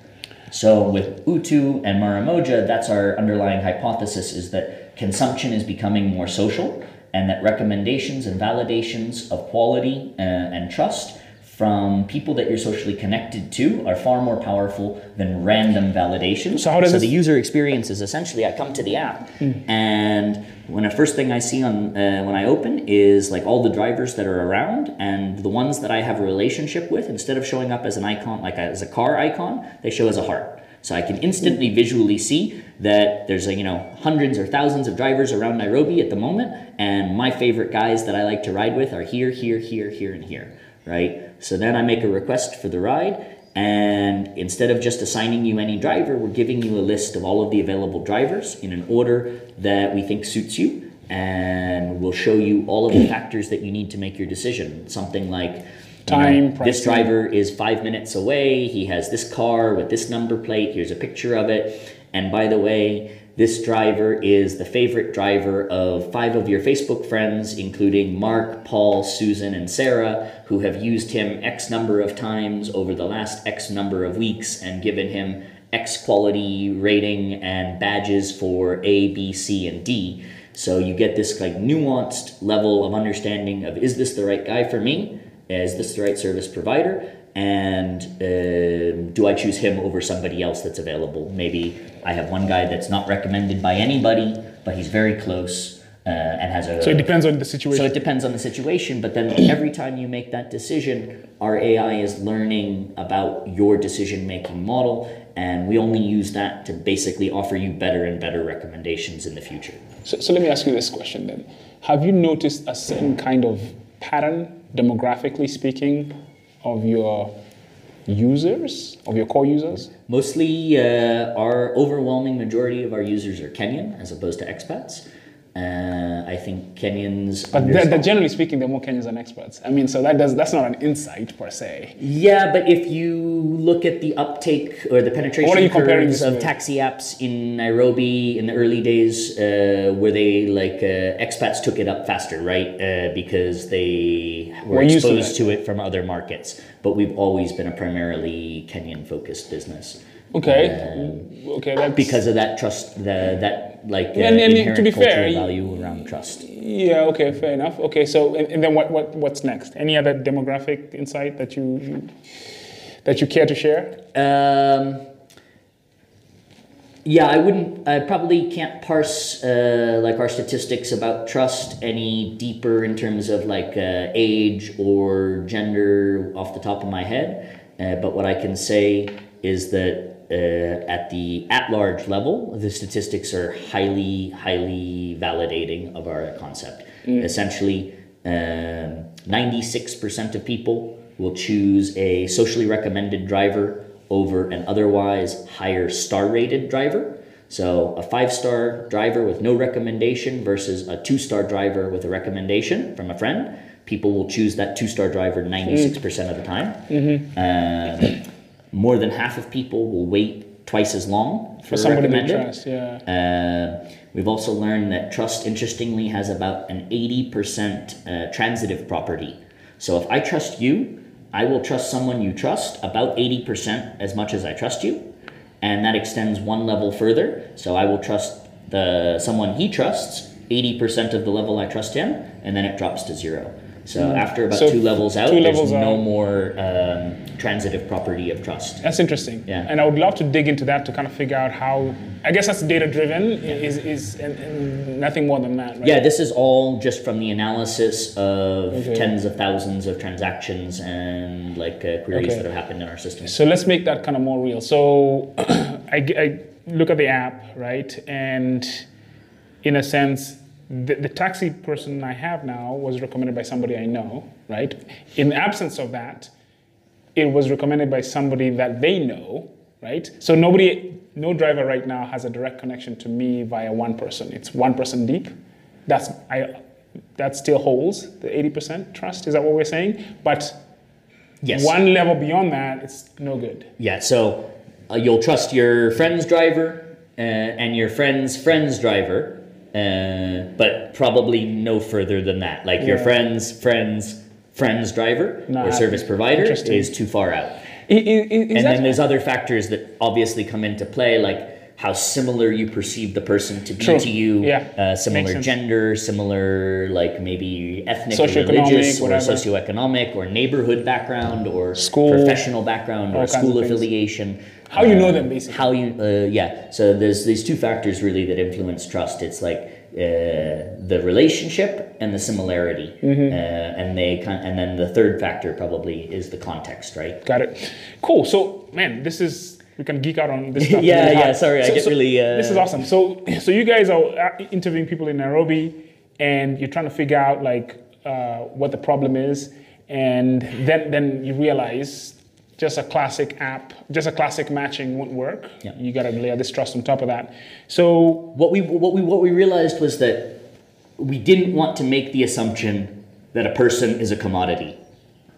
So with Utu and Maramoja, that's our underlying hypothesis is that consumption is becoming more social and that recommendations and validations of quality uh, and trust from people that you're socially connected to are far more powerful than random validation. So how does so the user experience is essentially I come to the app and when the first thing I see on uh, when I open is like all the drivers that are around and the ones that I have a relationship with instead of showing up as an icon like as a car icon they show as a heart so I can instantly visually see that there's a, you know hundreds or thousands of drivers around Nairobi at the moment and my favorite guys that I like to ride with are here here here here and here right so then I make a request for the ride and instead of just assigning you any driver, we're giving you a list of all of the available drivers in an order that we think suits you. and we'll show you all of the factors that you need to make your decision. Something like Time, know, this driver is five minutes away. He has this car with this number plate. Here's a picture of it. And by the way, this driver is the favorite driver of five of your Facebook friends, including Mark, Paul, Susan, and Sarah, who have used him X number of times over the last X number of weeks and given him X quality rating and badges for A, B, C, and D. So you get this like nuanced level of understanding of is this the right guy for me? Is this the right service provider? And um do I choose him over somebody else that's available? Maybe I have one guy that's not recommended by anybody, but he's very close uh, and has a. So it depends on the situation. So it depends on the situation, but then every time you make that decision, our AI is learning about your decision making model, and we only use that to basically offer you better and better recommendations in the future. So, so let me ask you this question then. Have you noticed a certain kind of pattern, demographically speaking, of your users, of your core users? Mostly, uh, our overwhelming majority of our users are Kenyan as opposed to expats. Uh, I think Kenyans. But they're, understand- they're generally speaking, they're more Kenyans than experts. I mean, so that does that's not an insight per se. Yeah, but if you look at the uptake or the penetration What are you curves of with? taxi apps in Nairobi in the early days, uh, where they like uh, expats took it up faster, right? Uh, because they were We're used to exposed to it from other markets. But we've always been a primarily Kenyan-focused business Okay, okay, that's because of that trust, the, that like uh, And- and to be cultural fair, value around trust. yeah, okay, fair enough. Okay, so and, and then what, what what's next? Any other demographic insight that you, you that you care to share? Um, yeah, I wouldn't. I probably can't parse uh, like our statistics about trust any deeper in terms of like uh, age or gender off the top of my head. Uh, but what I can say is that uh, at the at-large level, the statistics are highly, highly validating of our concept. Essentially, um, ninety-six percent of people will choose a socially recommended driver over an otherwise higher star rated driver. So a five star driver with no recommendation versus a two star driver with a recommendation from a friend. People will choose that two star driver 96% of the time. Um, more than half of people will wait twice as long for, For they recommended. trust, yeah. Uh, we've also learned that trust, interestingly, has about an 80% uh, transitive property. So if I trust you, I will trust someone you trust about 80% as much as I trust you. And that extends one level further. So I will trust the someone he trusts 80% of the level I trust him, and then it drops to zero. So after about Mm. So two levels out, two there's levels no out. more um, transitive property of trust. That's interesting. Yeah. And I would love to dig into that to kind of figure out how. I guess that's data driven. Is is and, and nothing more than that, right? Yeah, this is all just from the analysis of Okay. tens of thousands of transactions and like uh, queries Okay. that have happened in our system. So let's make that kind of more real. So I look at the app, right? And in a sense, the, the taxi person I have now was recommended by somebody I know, right? In the absence of that, it was recommended by somebody that they know, right? So nobody, no driver right now has a direct connection to me via one person. It's one person deep. That's I. That still holds the 80% trust. Is that what we're saying? But Yes. one level beyond that, it's no good. Yeah, so uh, you'll trust your friend's driver uh, and your friend's friend's driver, uh, but probably no further than that. Like your friend's friend's friend's driver Not or service provider is too far out. I- I- I- and then there's other factors that obviously come into play, like how similar you perceive the person to be True. to you, Yeah. uh, similar gender, similar like maybe ethnic or religious or whatever. socioeconomic or neighborhood background or School. professional background or school things. How you know them, basically. How you, uh, yeah. So there's these two factors really that influence trust. It's like uh, the relationship and the similarity, Mm-hmm. uh, and they and then the third factor probably is the context, right? Got it. Cool. So, man, this is we can geek out on this stuff. Yeah, yeah, sorry, I get so really, uh, this is awesome. So, so you guys are uh, interviewing people in Nairobi, and you're trying to figure out like uh, what the problem is, and then then you realize just a classic app, just a classic matching won't work. Yeah. You got to layer this trust on top of that. So, what we what we what we realized was that we didn't want to make the assumption that a person is a commodity.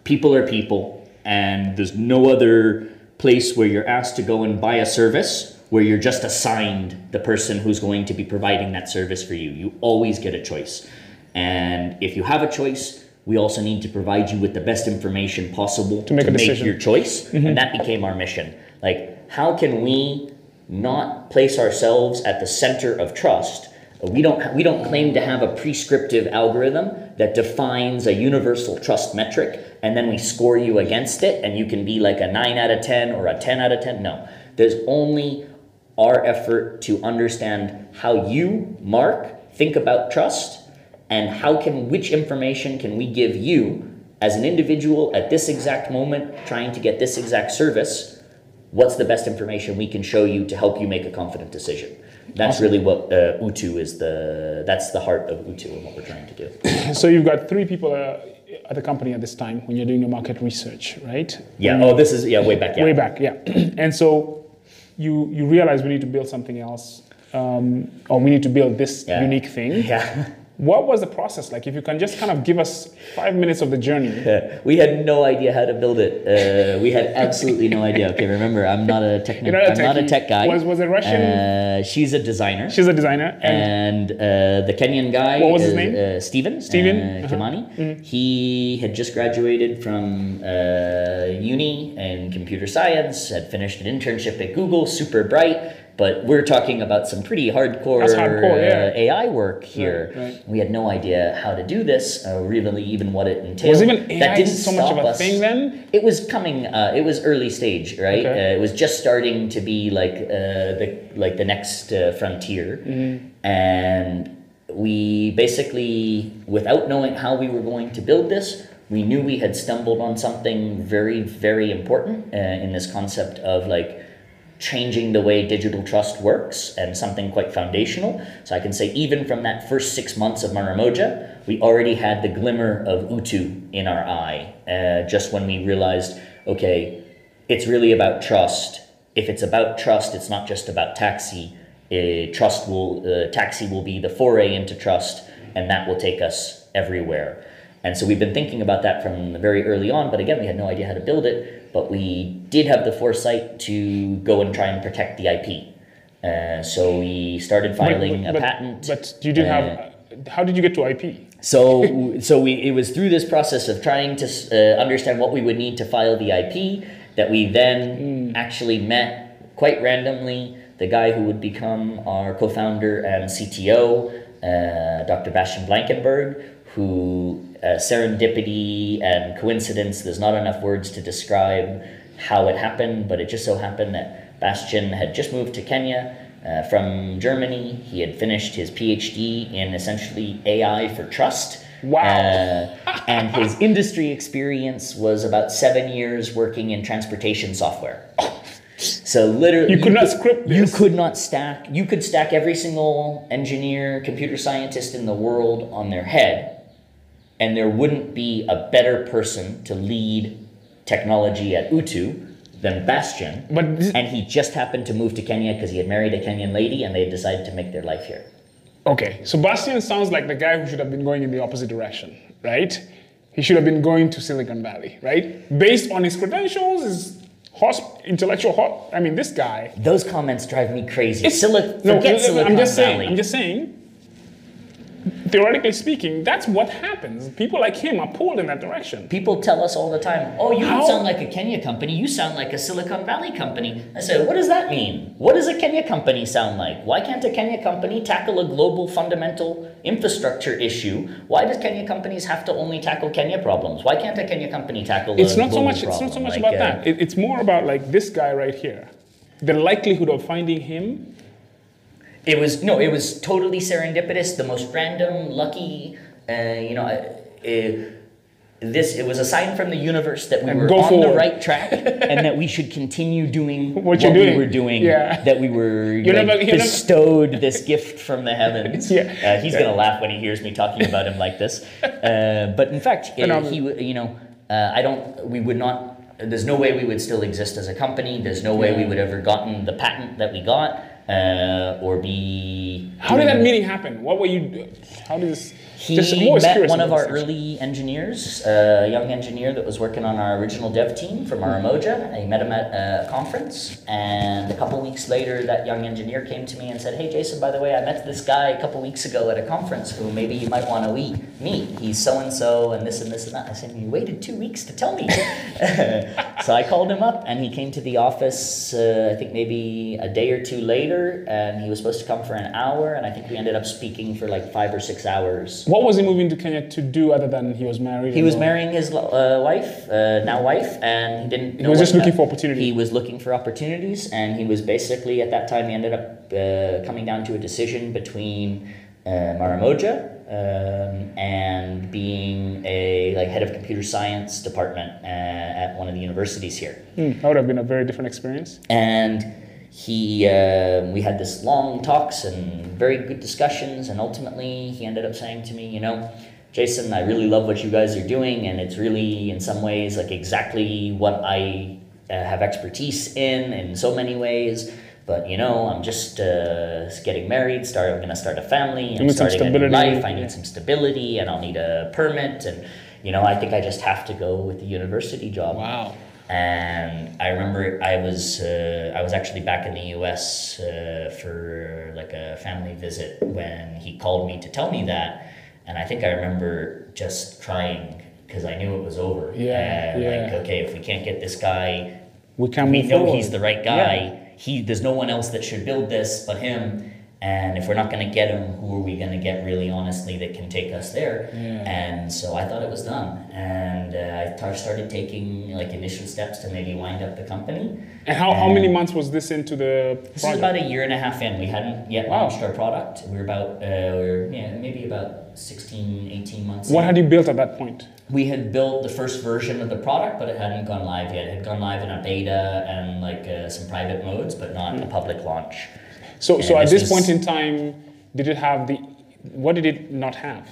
People are people, and there's no other place where you're asked to go and buy a service where you're just assigned the person who's going to be providing that service for you. You always get a choice. And if you have a choice, we also need to provide you with the best information possible To make a decision. your choice. And mm-hmm. that became our mission. Like, how can we not place ourselves at the center of trust? We don't, we don't claim to have a prescriptive algorithm that defines a universal trust metric and then we score you against it and you can be like a 9 out of 10 or a 10 out of 10. No. There's only our effort to understand how you, Mark, think about trust and how can which information can we give you as an individual at this exact moment trying to get this exact service what's the best information we can show you to help you make a confident decision that's really what uh, utu is the that's the heart of utu and what we're trying to do So you've got three people uh, at the company at this time when you're doing your market research, right? yeah oh this is yeah way back yeah Way back, yeah. and so you you realize we need to build something else, um, or we need to build this Yeah. unique thing. yeah What was the process like? If you can just kind of give us five minutes of the journey. we had no idea how to build it. Uh, we had absolutely no idea. Okay, remember, I'm not a technical. You're not a I'm not a tech guy. Was- was it Russian? Uh, she's a designer. She's a designer, and and uh, the Kenyan guy. What was his is, name? Uh, Stephen Steven, Uh, uh-huh. Kimani. He had just graduated from uh, uni in computer science. Had finished an internship at Google. Super bright. But we're talking about some pretty hardcore, hardcore, uh. AI work here. Right, right. We had no idea how to do this, uh, really, even what it entailed. was even AI so much of a us. thing then? It was coming. Uh, it was early stage, right? Okay. Uh, it was just starting to be like uh, the like the next uh, frontier, and we basically, without knowing how we were going to build this, we knew we had stumbled on something very, very important uh, in this concept of like changing the way digital trust works and something quite foundational. So I can say even from that first six months of Maramoja, we already had the glimmer of Utu in our eye. Uh, just when we realized, okay, it's really about trust. If it's about trust, it's not just about taxi. Uh, trust will uh, taxi will be the foray into trust, and that will take us everywhere. And so we've been thinking about that from very early on, but again, we had no idea how to build it. But we did have the foresight to go and try and protect the IP. Uh, so we started filing but, a patent. But you didn't uh, have. How did you get to IP? so, so we it was through this process of trying to uh, understand what we would need to file the IP that we then actually met quite randomly the guy who would become our co-founder and CTO, uh, Dr. Bastian Blankenberg, who uh, serendipity and coincidence. There's not enough words to describe how it happened, but it just so happened that Bastian had just moved to Kenya uh, from Germany. He had finished his PhD in essentially AI for trust. Wow. Uh, and his industry experience was about seven years working in transportation software. So literally, You could not script You could not stack. You could stack every single engineer, computer scientist in the world on their head, and there wouldn't be a better person to lead technology at Utu than Bastian. But this, And he just happened to move to Kenya because he had married a Kenyan lady, and they had decided to make their life here. okay, so Bastian sounds like the guy who should have been going in the opposite direction, right? He should have been going to Silicon Valley, right? Based on his credentials, his hosp- intellectual. Ho- I mean, this guy. Those comments drive me crazy. It's Sili- no. forget I'm Silicon just Valley. saying. I'm just saying. Theoretically speaking, that's what happens. People like him are pulled in that direction. People tell us all the time, oh, you How- don't sound like a Kenya company, you sound like a Silicon Valley company. I said, what does that mean? What does a Kenya company sound like? Why can't a Kenya company tackle a global fundamental infrastructure issue? Why does Kenya companies have to only tackle Kenya problems? Why can't a Kenya company tackle It's not so much. It's not so much Like, about uh, that. It, it's more about like this guy right here. The likelihood of finding him. It was no, it was totally serendipitous, the most random, lucky. Uh, you know, uh, uh, this it was a sign from the universe that we And were on the right track and that we should continue doing What you're doing. we were doing. Yeah. That we were You're like, never- you're never- bestowed this gift from the heavens. Yeah. Uh, he's gonna laugh when he hears me talking about him like this. Uh, but in fact, uh, Phenomenal. he you know, uh, I don't. We would not. There's no way we would still exist as a company. There's no way we would ever gotten the patent that we got. Uh, or be. How did that meeting happen? What were you? How did this? He just- met one of our things. early engineers, a young engineer that was working on our original dev team from Maramoja. He met him at a conference, and a couple weeks later, that young engineer came to me and said, "Hey, Jason, by the way, I met this guy a couple weeks ago at a conference who maybe you might want to meet. He's so and so, and this and this and that." I said, "You waited two weeks to tell me." so I called him up, and he came to the office. Uh, I think maybe a day or two later, and he was supposed to come for an hour, and I think we ended up speaking for like five or six hours. What was he moving to Kenya to do other than he was married? He was marrying his uh, wife, uh, now wife, and he didn't. He was just looking that- for opportunity. He was looking for opportunities, and he was basically at that time he ended up uh, coming down to a decision between uh, Maramoja um, and being a like head of computer science department uh, at one of the universities here Hmm, that would have been a very different experience. and he uh, we had this long talks and very good discussions and ultimately he ended up saying to me you know jason i really love what you guys are doing and it's really in some ways like exactly what i uh, have expertise in in so many ways. But you know i'm just uh, getting married start i'm going to start a family i'm need some starting a new life i need some stability and i'll need a permit and you know i think i just have to go with the university job. Wow. And I remember I was uh, I was actually back in the U.S. Uh, for like a family visit when he called me to tell me that, and I think I remember just crying because I knew it was over. Yeah, And, yeah. Like okay, if we can't get this guy, We can we know forward. he's the right guy. He there's no one else that should build this but him. And if we're not going to get them, who are we going to get really honestly that can take us there? Yeah. And so I thought it was done. And uh, I started taking like initial steps to maybe wind up the company. And how, how many months was this into the This is about a year and a half in. We hadn't yet Wow. launched our product. We were about, uh, we were, yeah, maybe about 16, 18 months what in. had you built at that point? we had built the first version of the product, but it hadn't gone live yet. It had gone live in a beta and like uh, some private modes, but not Hmm. a public launch. So, so at this point in time, did it have the, what did it not have?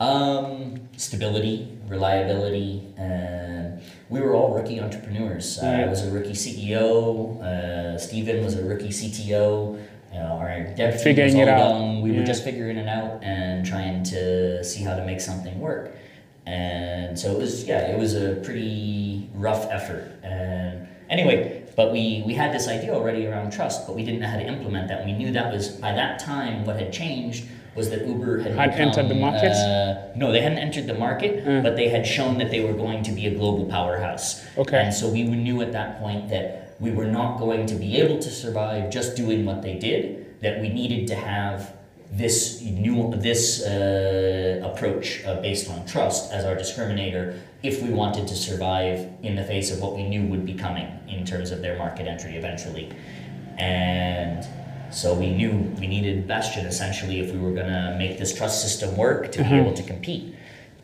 Um, stability, reliability. Um, we were all rookie entrepreneurs. Uh, I was a rookie CEO. Uh, Steven was a rookie CTO. Uh, our team Figuring was all it out. young. We Yeah. were just figuring it out and trying to see how to make something work. And so it was, yeah, it was a pretty rough effort. And anyway, but we, we had this idea already around trust, but we didn't know how to implement that. We knew that was, by that time, what had changed was that Uber had, Had entered the market? uh, no, they hadn't entered the market, Mm. but they had shown that they were going to be a global powerhouse. Okay. And so we knew at that point that we were not going to be able to survive just doing what they did, that we needed to have this new this uh, approach uh, based on trust as our discriminator if we wanted to survive in the face of what we knew would be coming in terms of their market entry eventually and so we knew we needed Bastian essentially if we were going to make this trust system work to be able to compete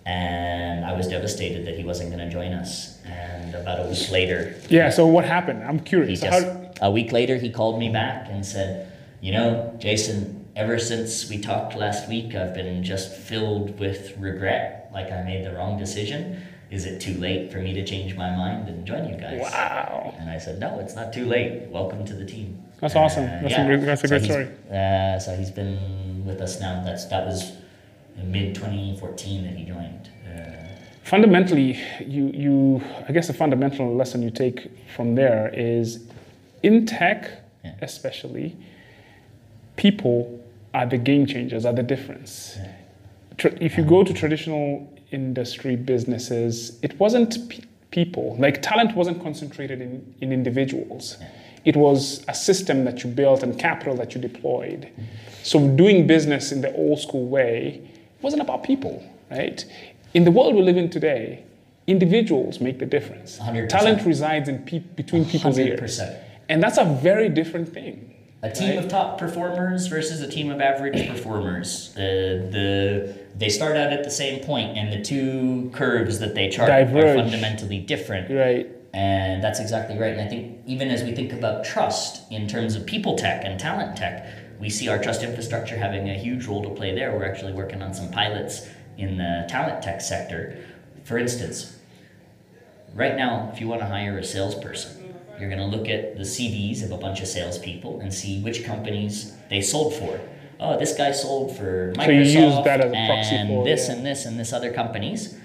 and i was devastated that he wasn't going to join us and about a week later Yeah, so what happened? I'm curious. Just, how, a week later, he called me back and said, You know, Jason, ever since we talked last week, I've been just filled with regret, like I made the wrong decision. Is it too late for me to change my mind and join you guys? wow. And I said, No, it's not too late. Welcome to the team. That's awesome. That's a great- that's a great he's- story. Uh, so he's been with us now. That's That was mid 2014 that he joined. Uh, fundamentally you you i guess the fundamental lesson you take from there is in tech Yeah. especially people are the game changers are the difference. If you go to traditional industry businesses it wasn't pe- people. Like talent wasn't concentrated in, in individuals. It was a system that you built and capital that you deployed. So doing business in the old school way wasn't about people right? In the world we live in today individuals make the difference. 100%. talent resides in pe- between people's ears. 100%. and that's a very different thing A team of top performers versus a team of average performers. The the they start out at the same point, and the two curves that they chart Diverge. are fundamentally different. right And that's exactly right. And I think even as we think about trust in terms of people tech and talent tech, we see our trust infrastructure having a huge role to play there. We're actually working on some pilots in the talent tech sector. For instance, right now, if you want to hire a salesperson, you're going to look at the CVs of a bunch of salespeople and see which companies they sold for. Oh, this guy sold for Microsoft So you use that as a proxy and for- this yeah. and this and this other companies.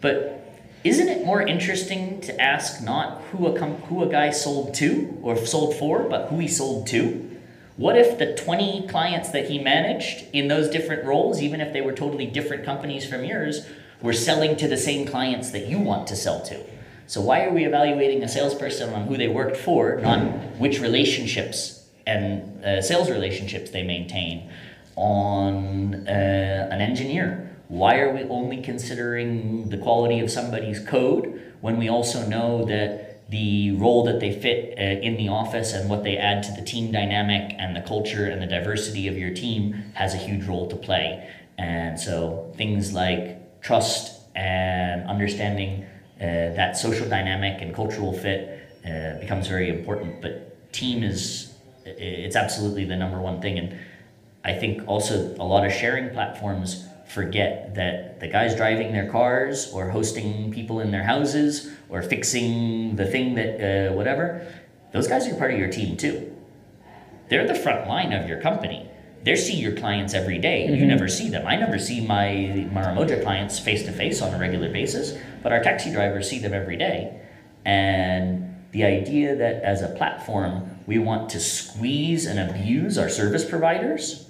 But isn't it more interesting to ask not who a com- who a guy sold to or sold for, but who he sold to? What if the 20 clients that he managed in those different roles, even if they were totally different companies from yours, were selling to the same clients that you want to sell to? So why are we evaluating a salesperson on who they worked for, not which relationships and uh, sales relationships they maintain on uh, an engineer? Why are we only considering the quality of somebody's code when we also know that the role that they fit uh, in the office and what they add to the team dynamic and the culture and the diversity of your team has a huge role to play? And so things like trust and understanding that social dynamic and cultural fit uh, becomes very important. But team is it's absolutely the number one thing. And I think also a lot of sharing platforms forget that the guys driving their cars or hosting people in their houses or fixing the thing that uh, whatever, those guys are part of your team too. They're the front line of your company. They see your clients every day. You mm-hmm. never see them. I never see my Maramoja clients face to face on a regular basis, but our taxi drivers see them every day. And the idea that as a platform, we want to squeeze and abuse our service providers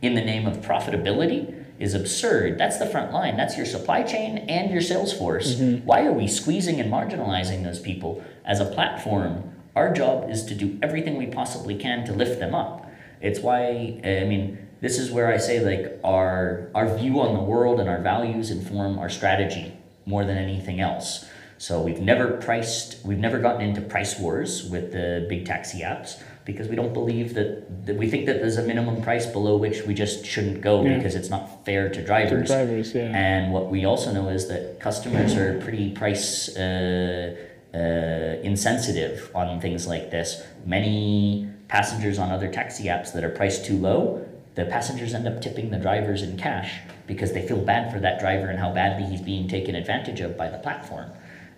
in the name of profitability is absurd. That's the front line. That's your supply chain and your sales force. Mm-hmm. Why are we squeezing and marginalizing those people? As a platform, our job is to do everything we possibly can to lift them up. It's why I mean this is where I say like our our view on the world and our values inform our strategy more than anything else. So we've never priced, we've never gotten into price wars with the big taxi apps because we don't believe that, that we think that there's a minimum price below which we just shouldn't go Yeah. because it's not fair to To drivers. drivers, yeah. And what we also know is that customers are pretty price uh, uh, insensitive on things like this. Many passengers on other taxi apps that are priced too low, the passengers end up tipping the drivers in cash because they feel bad for that driver and how badly he's being taken advantage of by the platform.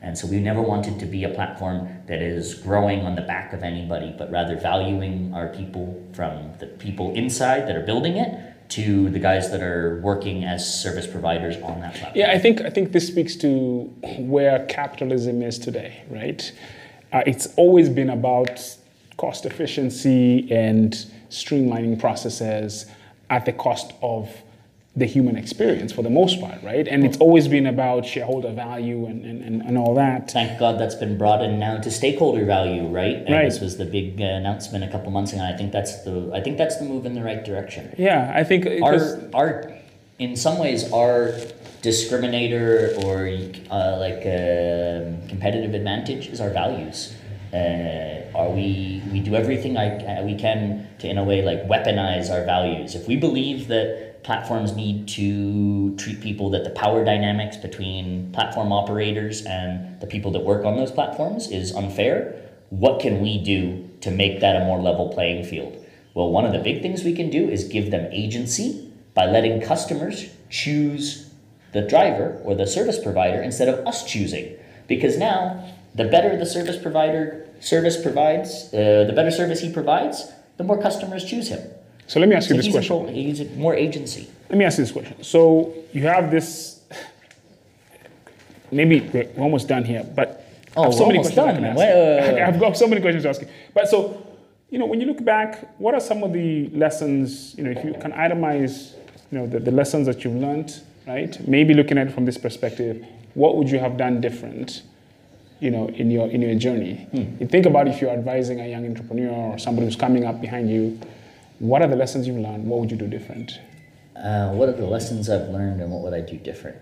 And so we never wanted to be a platform that is growing on the back of anybody, but rather valuing our people from the people inside that are building it to the guys that are working as service providers on that platform. Yeah, I think I think this speaks to where capitalism is today, right? Uh, it's always been about cost efficiency and streamlining processes at the cost of the human experience for the most part, right? And it's always been about shareholder value and, and, and, all that. Thank God that's been broadened now to stakeholder value, right? And Right. This was the big uh, announcement a couple months ago. I think that's the I think that's the move in the right direction. Yeah, I think our our in some ways our discriminator or uh, like um competitive advantage is our values uh, are we we do everything I, uh, we can to in a way like weaponize our values if we believe that platforms need to treat people that the power dynamics between platform operators and the people that work on those platforms is unfair what can we do to make that a more level playing field well one of the big things we can do is give them agency by letting customers choose the driver or the service provider instead of us choosing. Because now, the better the service provider service provides, uh, the better service he provides, the more customers choose him. so let me ask you this question. in- he's more agency. Let me ask you this question. So you have this. Maybe we're almost done here, but Oh, I so many questions I done. can ask. Well. I've got so many questions to ask you. But so, you know, when you look back, what are some of the lessons? You know, if you can itemize, you know, the, the lessons that you've learned, right? Maybe looking at it from this perspective, what would you have done different? You know, in your in your journey, you think about if you're advising a young entrepreneur or somebody who's coming up behind you. What are the lessons you've learned? What would you do different? Uh, what are the lessons I've learned and what would I do different?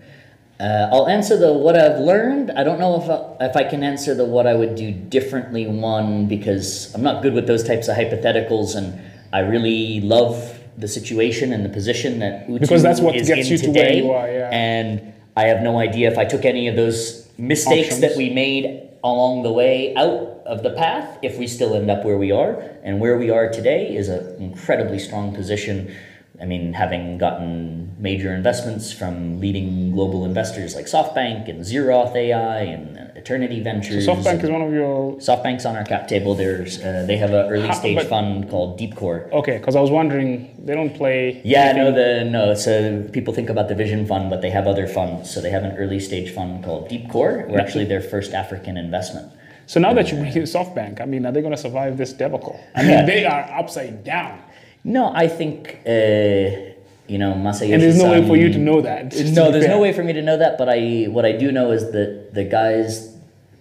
Uh, I'll answer the what I've learned. I don't know if I, if I can answer the what I would do differently one because I'm not good with those types of hypotheticals and I really love the situation and the position that Utu Because that's what is gets in you to where you are, yeah. And I have no idea if I took any of those mistakes Options. that we made along the way out of the path if we still end up where we are. And where we are today is an incredibly strong position. I mean, having gotten major investments from leading global investors like SoftBank and Zeroth AI and Eternity Ventures. So SoftBank is one of your. SoftBank's on our cap table. There's uh, they have an early stage but- fund called DeepCore. Okay, because I was wondering, they don't play. Yeah, no, the no. So people think about the Vision Fund, but they have other funds. So they have an early stage fund called DeepCore. We're actually their first African investment. So now that you bring in SoftBank, I mean, are they going to survive this debacle? I mean, they are upside down. No, I think uh, you know Masayoshi. And there's no way for you to know that. to No, there's no way for me to know that. But I, what I do know is that the guys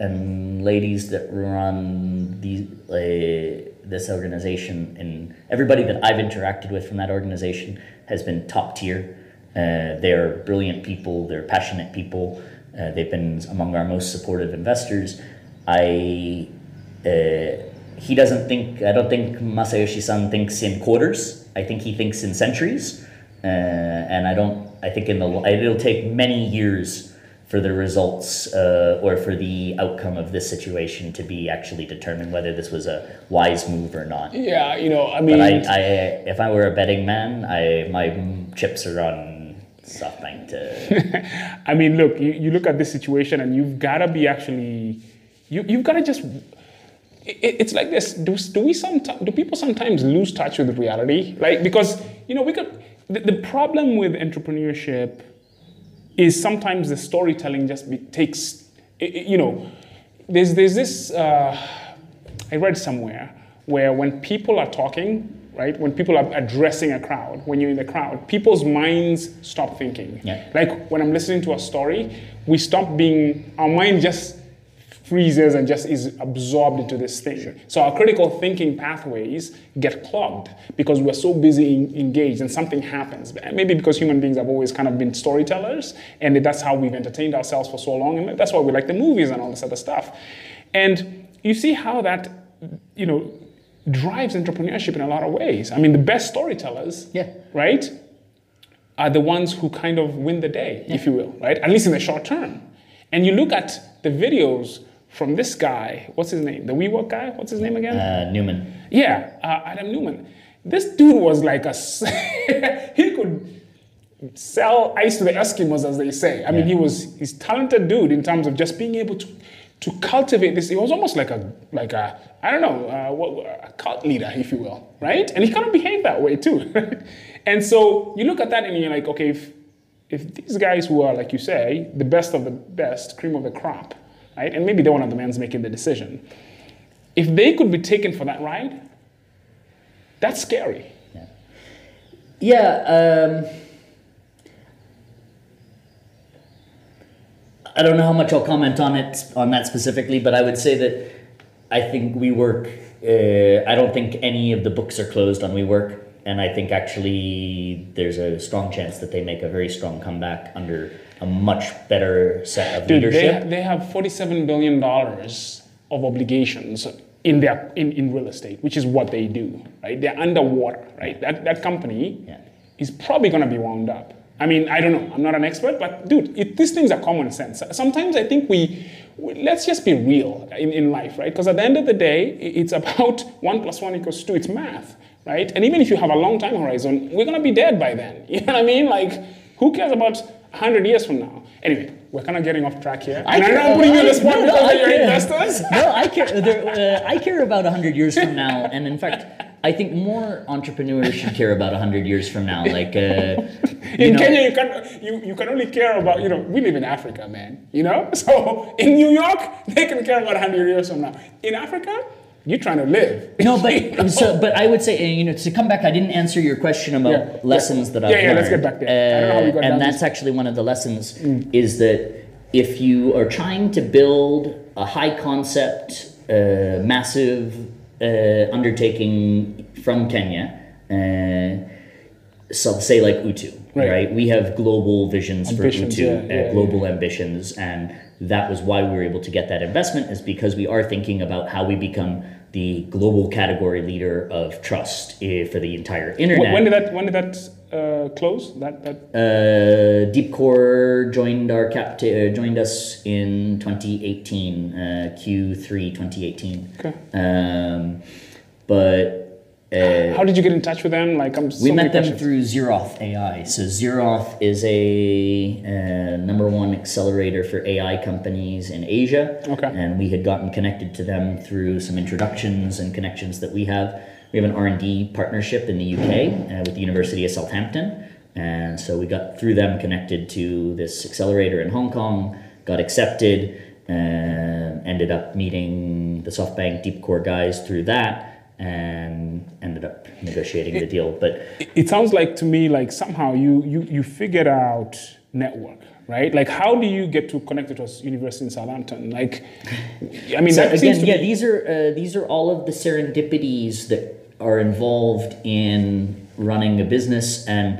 and ladies that run uh, this organization and everybody that I've interacted with from that organization has been top tier. Uh, they're brilliant people. They're passionate people. Uh, they've been among our most supportive investors. I uh, he doesn't think I don't think Masayoshi-san thinks in quarters. I think he thinks in centuries, uh, and I don't. I think in the it'll take many years for the results uh, or for the outcome of this situation to be actually determined whether this was a wise move or not. Yeah, you know, I mean, But I, I, if I were a betting man, I my chips are on SoftBank to. I mean, look, you, you look at this situation and you've got to be actually, you, you've got to just, it, it's like this. Do, do we sometimes, do people sometimes lose touch with reality? Like, because, you know, we could, the, the problem with entrepreneurship is sometimes the storytelling just be, takes, you know, there's, there's this, uh, I read somewhere where when people are talking, right, when people are addressing a crowd, when you're in the crowd, people's minds stop thinking. Yeah. Like when I'm listening to a story, we stop being, our mind just freezes and just is absorbed into this thing. So our critical thinking pathways get clogged because we're so busy en- engaged and something happens. Uh, maybe because human beings have always kind of been storytellers and that's how we've entertained ourselves for so long and that's why we like the movies and all this other stuff. And you see how that, you know, drives entrepreneurship in a lot of ways. I mean, the best storytellers, Yeah. right, are the ones who kind of win the day, if you will, right? At least in the short term. And you look at the videos from this guy, what's his name? The WeWork guy? What's his name again? Uh, Neumann. Yeah, uh, Adam Neumann. This dude was like a he could sell ice to the Eskimos, as they say. I mean, he was he's talented dude in terms of just being able to to cultivate this. He was almost like a like a I don't know uh, what- a cult leader, if you will, right? And he kind of behaved that way too. and so you look at that and you're like, okay, if if these guys who are like you say the best of the best, cream of the crop, right? And maybe they're one of the men making the decision. If they could be taken for that ride, that's scary. Yeah. Um, I don't know how much I'll comment on it on that specifically, but I would say that I think WeWork. Uh, I don't think any of the books are closed on WeWork, and I think actually there's a strong chance that they make a very strong comeback under a much better set of Dude, leadership. they, they have $47 billion of obligations in, their, in, in real estate, which is what they do, right? They're underwater, right? That, that company Yeah. is probably going to be wound up. I mean, I don't know. I'm not an expert, but dude, it, these things are common sense. Sometimes I think we, we let's just be real in, in life, right? Because at the end of the day, it's about one plus one equals two. It's math, right? And even if you have a long time horizon, we're gonna be dead by then. You know what I mean? Like, who cares about 100 years from now? Anyway, we're kind of getting off track here. and I'm not putting you on the spot no, because I care. investors. no, I care. there- Uh, I care about hundred years from now, and in fact, I think more entrepreneurs should care about hundred years from now. Like, uh, you in know, Kenya, you can you, you can only care about you know we live in Africa, man. You know, so in New York they can care about 100 years from now. In Africa, you're trying to live. no, but so, but I would say, you know, to come back, I didn't answer your question about Yeah, yeah. lessons that I've Yeah, yeah, learned. let's get back there. I don't know how we got Uh, and this- that's actually one of the lessons is that if you are trying to build a high concept, uh, massive uh, undertaking from Kenya. Uh, so say like Utu, Right. right. We have global visions Ambitions, for Utu, yeah, uh, yeah, global ambitions, and that was why we were able to get that investment. Is because we are thinking about how we become the global category leader of trust uh, for the entire internet. When, when did that when did that uh, close? That that Uh, DeepCore joined our cap uh, joined us in 2018, uh, Q3 2018. Okay. Um, but Uh, How did you get in touch with them? Like, I'm so we met them questions. through Zeroth AI. So Zeroth is a uh, number one accelerator for AI companies in Asia. Okay. And we had gotten connected to them through some introductions and connections that we have. We have an R&D partnership in the UK uh, with the University of Southampton. And so we got through them connected to this accelerator in Hong Kong, got accepted, um, ended up meeting the SoftBank Deep Core guys through that and ended up negotiating the deal. But It- It sounds like to me like somehow you you you figured out network, right? Like, how do you get to connect to us University in Southampton? Like, I mean, So again, yeah, be- these are uh, these are all of the serendipities that are involved in running a business, and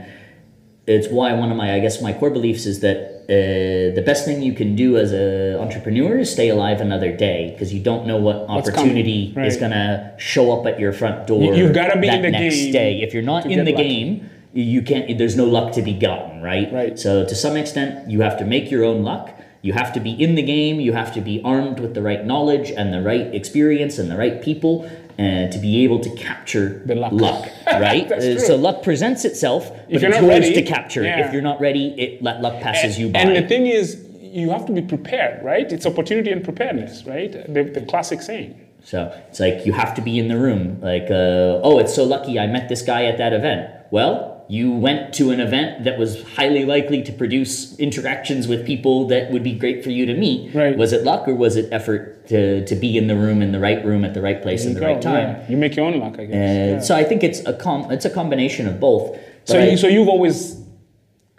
it's why one of my, I guess, my core beliefs is that uh, the best thing you can do as an entrepreneur is stay alive another day because you don't know what What's opportunity coming, is gonna show up at your front door. You- you've gotta be that in the next game day. If you're not in the lucky. game, you can't. There's no luck to be gotten, right? Right. So to some extent, you have to make your own luck. You have to be in the game. You have to be armed with the right knowledge and the right experience and the right people uh, to be able to capture The luck. right? That's Uh, so luck presents itself, but If you're it's not yours ready, to capture. yeah. If you're not ready, it let luck passes you by. And the thing is, you have to be prepared, right? It's opportunity and preparedness, right? The, the classic saying. So it's like you have to be in the room. Like, uh, oh, it's so lucky I met this guy at that event. Well, you went to an event that was highly likely to produce interactions with people that would be great for you to meet. Right. Was it luck or was it effort to, to be in the room in the right room at the right place in the go, right time? yeah. You make your own luck, I guess. Uh, yeah. So I think it's a com- it's a combination of both. So, But I- you, so you've always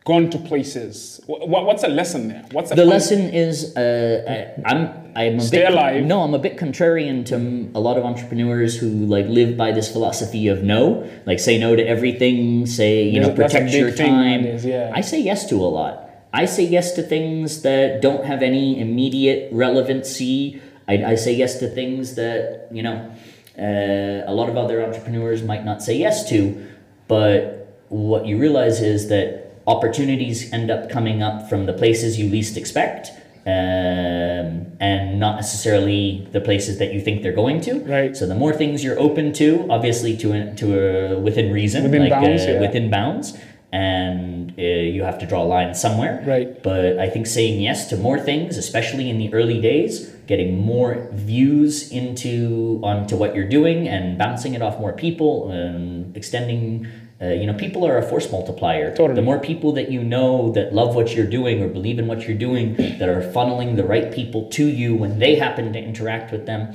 gone to places. What, what's the lesson there? What's the fun- lesson is uh, I, I'm I'm a Stay bit alive. no I'm a bit contrarian to a lot of entrepreneurs who like live by this philosophy of no like say no to everything say you There's- know protect your time nowadays, yeah. I say yes to a lot I say yes to things that don't have any immediate relevancy I, I say yes to things that you know uh, a lot of other entrepreneurs might not say yes to but what you realize is that opportunities end up coming up from the places you least expect um, and not necessarily the places that you think they're going to. Right. So the more things you're open to, obviously to a, to within reason, Within like bounds, uh, yeah. within bounds, and uh, you have to draw a line somewhere. Right. But I think saying yes to more things, especially in the early days, getting more views into onto what you're doing and bouncing it off more people and extending. Uh, you know, people are a force multiplier. Totally. The more people that you know that love what you're doing or believe in what you're doing, that are funneling the right people to you when they happen to interact with them.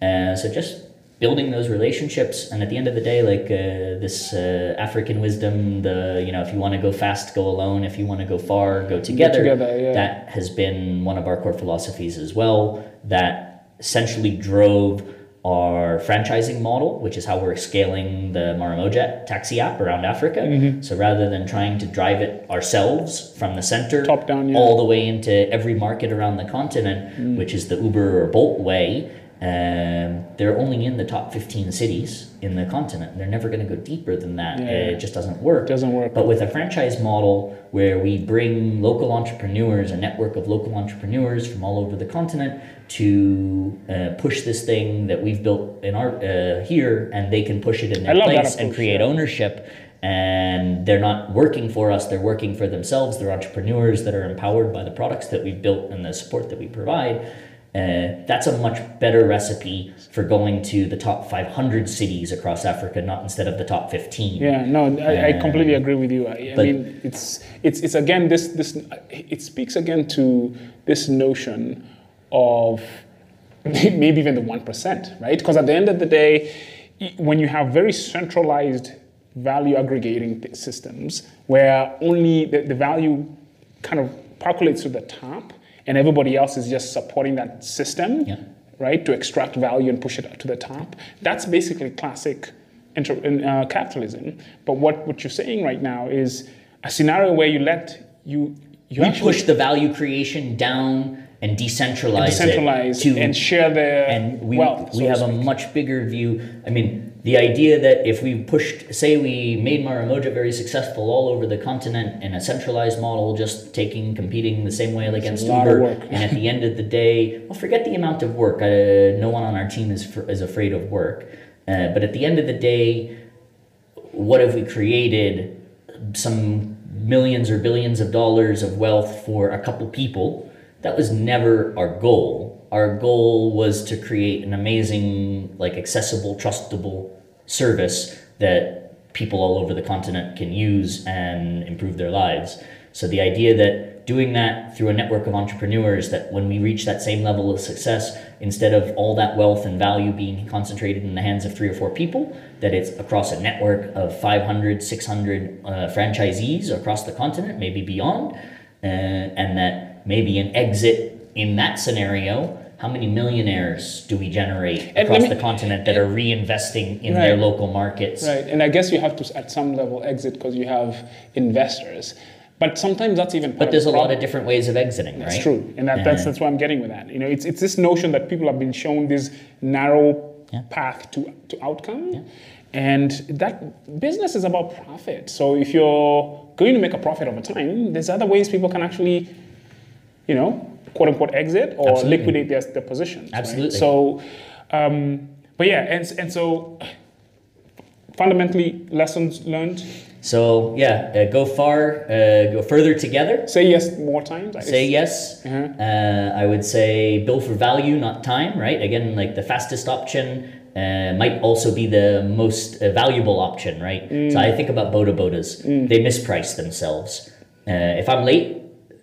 Uh, so just building those relationships, and at the end of the day, like uh, this uh, African wisdom, the you know, if you want to go fast, go alone. If you want to go far, go together. together, yeah. That has been one of our core philosophies as well. That essentially drove our franchising model, which is how we're scaling the Maramoja taxi app around Africa. Mm-hmm. So rather than trying to drive it ourselves from the center Top down, yeah. all the way into every market around the continent, Mm. which is the Uber or Bolt way, um, they're only in the top 15 cities in the continent. They're never going to go deeper than that. Yeah. It just doesn't work. It Doesn't work. But with a franchise model where we bring local entrepreneurs, a network of local entrepreneurs from all over the continent to uh, push this thing that we've built in our uh, here, and they can push it in their place and create yeah. ownership. And they're not working for us; they're working for themselves. They're entrepreneurs that are empowered by the products that we've built and the support that we provide. Uh, that's a much better recipe for going to the top 500 cities across Africa, not instead of the top 15. Yeah, no, I, I completely agree with you. I, I mean, it's it's it's again this this it speaks again to this notion of maybe even the one percent, right? Because at the end of the day, when you have very centralized value aggregating systems where only the, the value kind of percolates to the top and everybody else is just supporting that system Yeah. right to extract value and push it to the top that's basically classic inter, in, uh, capitalism but what, what you're saying right now is a scenario where you let you you push the value creation down and decentralize, decentralize it to and share the and we wealth we so have a much bigger view. I mean, the idea that if we pushed, say, we made Maramoja very successful all over the continent in a centralized model, just taking competing the same way against Uber, and at the end of the day, well, forget the amount of work. Uh, no one on our team is fr- is afraid of work. Uh, but at the end of the day, what have we created? Some millions or billions of dollars of wealth for a couple people. That was never our goal. Our goal was to create an amazing, like accessible, trustable service that people all over the continent can use and improve their lives. So the idea that doing that through a network of entrepreneurs that when we reach that same level of success instead of all that wealth and value being concentrated in the hands of three or four people that it's across a network of 500 600 uh, franchisees across the continent maybe beyond uh, and that maybe an exit in that scenario how many millionaires do we generate across me- the continent that are reinvesting in Right. their local markets Right, and I guess you have to at some level exit because you have investors, but sometimes that's even. but there's a the lot of different ways of exiting That's right true, and that, that's Uh, that's why I'm getting with that. You know, it's it's this notion that people have been shown this narrow Yeah. path to to outcome, and that business is about profit. So if you're going to make a profit over time, there's other ways people can actually, you know, quote unquote exit or Absolutely. liquidate their their positions. right? Absolutely. So, um, but yeah, and and so fundamentally lessons learned. so yeah uh, go far uh, go further together Say yes more times. I say guess. yes. Uh-huh. Uh, I would say bill for value, not time, right? Again, like the fastest option uh, might also be the most uh, valuable option, right? Mm. So I think about Boda Bodas. They misprice themselves. Uh, if I'm late,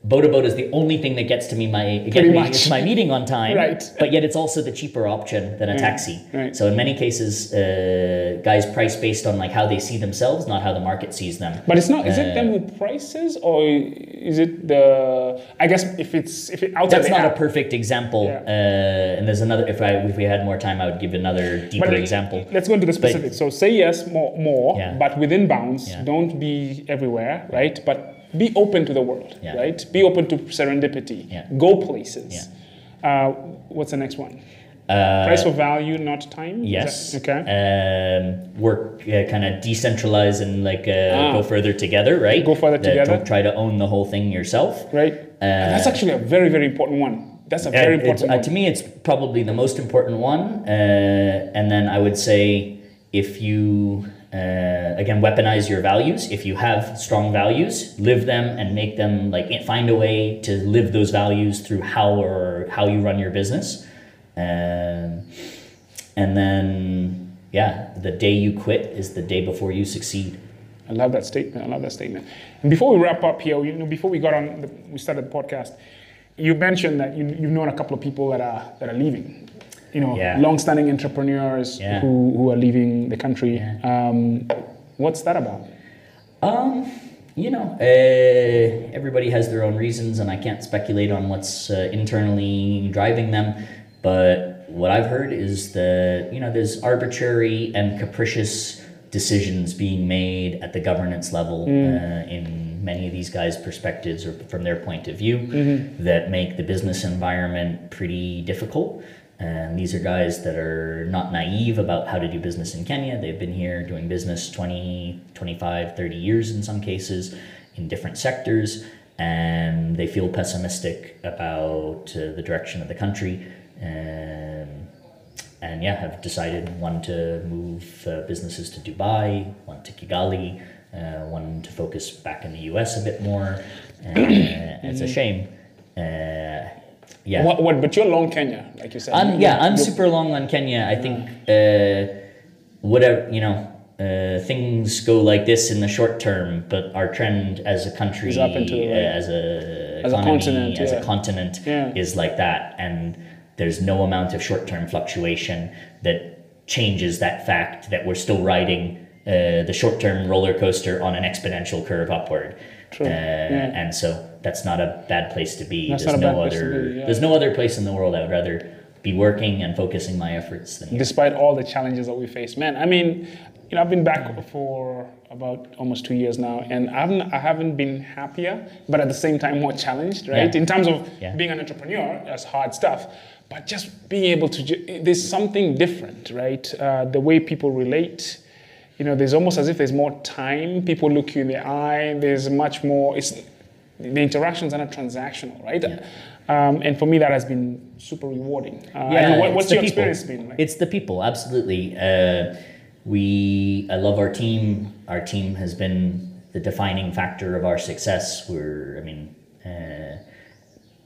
Boda Boda is the only thing that gets to me my get me to my meeting on time, Right. But yet it's also the cheaper option than a taxi. right. So in many cases, uh, guys price based on like how they see themselves, not how the market sees them. But it's not. Is it Uh, them who prices, or is it the? I guess if it's if it outside That's not a perfect example. Yeah. Uh, and there's another. If I if we had more time, I would give another deeper But example. Let's go into the specifics. so say yes more, more, Yeah. but within bounds. Yeah. Don't be everywhere, right? But be open to the world, Yeah. right? Be open to serendipity. Yeah. Go places. Uh, what's the next one? Uh, Price for value, not time. Yes. that- okay. Um, work uh, kind of decentralize and like uh, Ah. go further together, right? Go further together. Don't try to own the whole thing yourself. right. And that's actually a very very important one. That's a Uh, very important uh, one. to me, it's probably the most important one. Uh, and then I would say if you, uh, again, weaponize your values, if you have strong values, live them and make them like find a way to live those values through how or how you run your business. Um, and then, yeah, the day you quit is the day before you succeed. I love that statement. I love that statement. And before we wrap up here, you know, before we got on, the, we started the podcast. You mentioned that you, you've known a couple of people that are that are leaving. You know, Yeah. long-standing entrepreneurs Yeah. who, who are leaving the country. Um, what's that about? Um, you know, uh, everybody has their own reasons, and I can't speculate on what's uh, internally driving them. But what I've heard is that you know there's arbitrary and capricious decisions being made at the governance level uh, in many of these guys' perspectives or from their point of view that make the business environment pretty difficult. And these are guys that are not naive about how to do business in Kenya. They've been here doing business 20, 25, 30 years in some cases in different sectors. And they feel pessimistic about uh, the direction of the country. Um, and yeah, have decided one to move uh, businesses to Dubai, one to Kigali, uh, one to focus back in the US a bit more. Uh, it's a shame. Yeah. What, what, but you're long Kenya, like you said. I'm, yeah, I'm super long on Kenya. I think uh, whatever you know, uh, things go like this in the short term, but our trend as a country, Is up and the uh, as a As a continent, as yeah. a continent, Yeah. is like that, and there's no amount of short term fluctuation that changes that fact that we're still riding uh, the short term roller coaster on an exponential curve upward. True, Uh, yeah. And so that's not a bad place to be. That's there's no bad place to other. be, yeah. There's no other place in the world I would rather be working and focusing my efforts than here. despite all the challenges that we face. Man, I mean, you know, I've been back for about almost two years now, and I haven't, I haven't been happier, but at the same time more challenged, right? Yeah. In terms of Yeah. being an entrepreneur, that's hard stuff, but just being able to, there's something different, right? Uh, the way people relate. You know, there's almost as if there's more time. People look you in the eye. There's much more. It's the interactions are not transactional, right? Um, and for me, that has been super rewarding. Uh, Yeah, what, what's your people. experience been like? It's the people, absolutely. Uh, we, I love our team. Our team has been the defining factor of our success. We're, I mean, uh,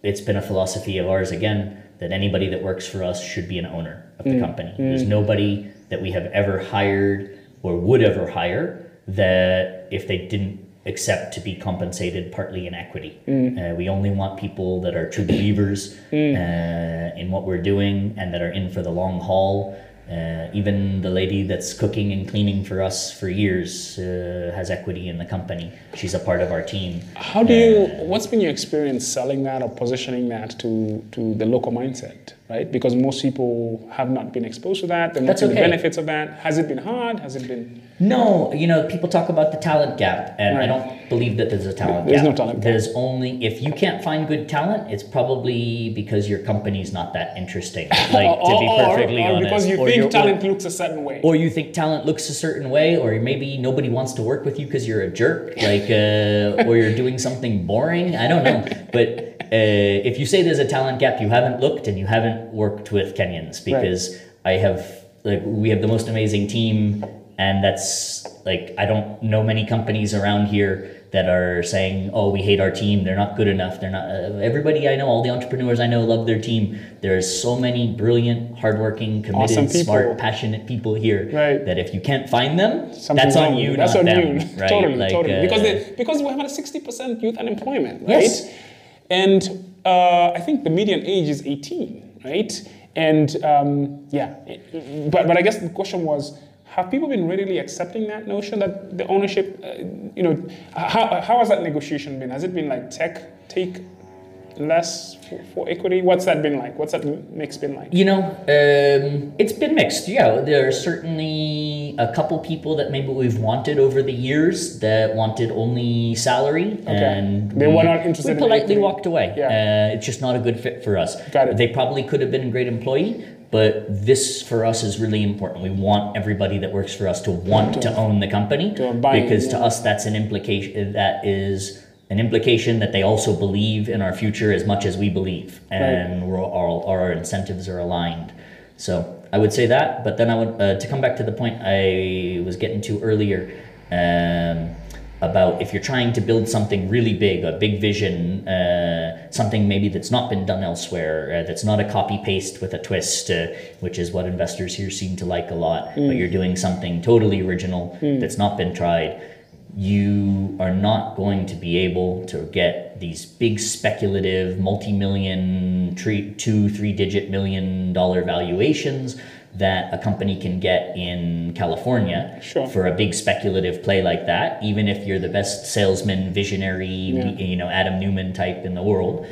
it's been a philosophy of ours again that anybody that works for us should be an owner of the company. There's nobody that we have ever hired or would ever hire that if they didn't accept to be compensated partly in equity. Uh, we only want people that are true believers uh, in what we're doing and that are in for the long haul. Uh, even the lady that's cooking and cleaning for us for years uh, has equity in the company. She's a part of our team. How do you? What's been your experience selling that or positioning that to to the local mindset? Right, because most people have not been exposed to that. They're not seeing the benefits of that. Has it been hard? Has it been? No, you know, people talk about the talent gap, and I don't believe that there's a talent There's gap. no talent gap. There's only if you can't find good talent, it's probably because your company's not that interesting. Like to be or, perfectly or honest, because you Or think talent looks a certain way. or you think talent looks a certain way, or maybe nobody wants to work with you because you're a jerk, like, uh, or you're doing something boring. I don't know, but. Uh, if you say there's a talent gap, you haven't looked and you haven't worked with Kenyans because I have like we have the most amazing team, and that's like I don't know many companies around here that are saying, "Oh, we hate our team. They're not good enough. They're not." Uh, everybody I know, all the entrepreneurs I know, love their team. There's so many brilliant, hardworking, committed, Awesome smart, passionate people here Right. that if you can't find them, Something's that's on you, That's not on them. you. Right? totally, Like, totally. uh, because they, because we have a sixty percent youth unemployment, right? Yes. And uh, I think the median age is eighteen, right? And um, yeah, but but I guess the question was. Have people been readily accepting that notion that the ownership, uh, you know, how, how has that negotiation been? Has it been like tech take less for, for equity? What's that been like? What's that mix been like? You know, um, it's been mixed. Yeah, there are certainly a couple people that maybe we've wanted over the years that wanted only salary, and They we, were not interested We politely equity. walked away. Yeah. Uh, it's just not a good fit for us. Got it. They probably could have been a great employee, but this for us is really important. We want everybody that works for us to want to, own the company to buy in, because to yeah. us that's an implication. That is. An implication that they also believe in our future as much as we believe, and we're all, our incentives are aligned. So I would say that, but then I would uh, to come back to the point I was getting to earlier um, about if you're trying to build something really big, a big vision, uh, something maybe that's not been done elsewhere, uh, that's not a copy paste with a twist, uh, which is what investors here seem to like a lot. But you're doing something totally original that's not been tried you are not going to be able to get these big speculative multi-million tre- two three digit million dollar valuations that a company can get in California Sure. for a big speculative play like that even if you're the best salesman visionary you know Adam Neumann type in the world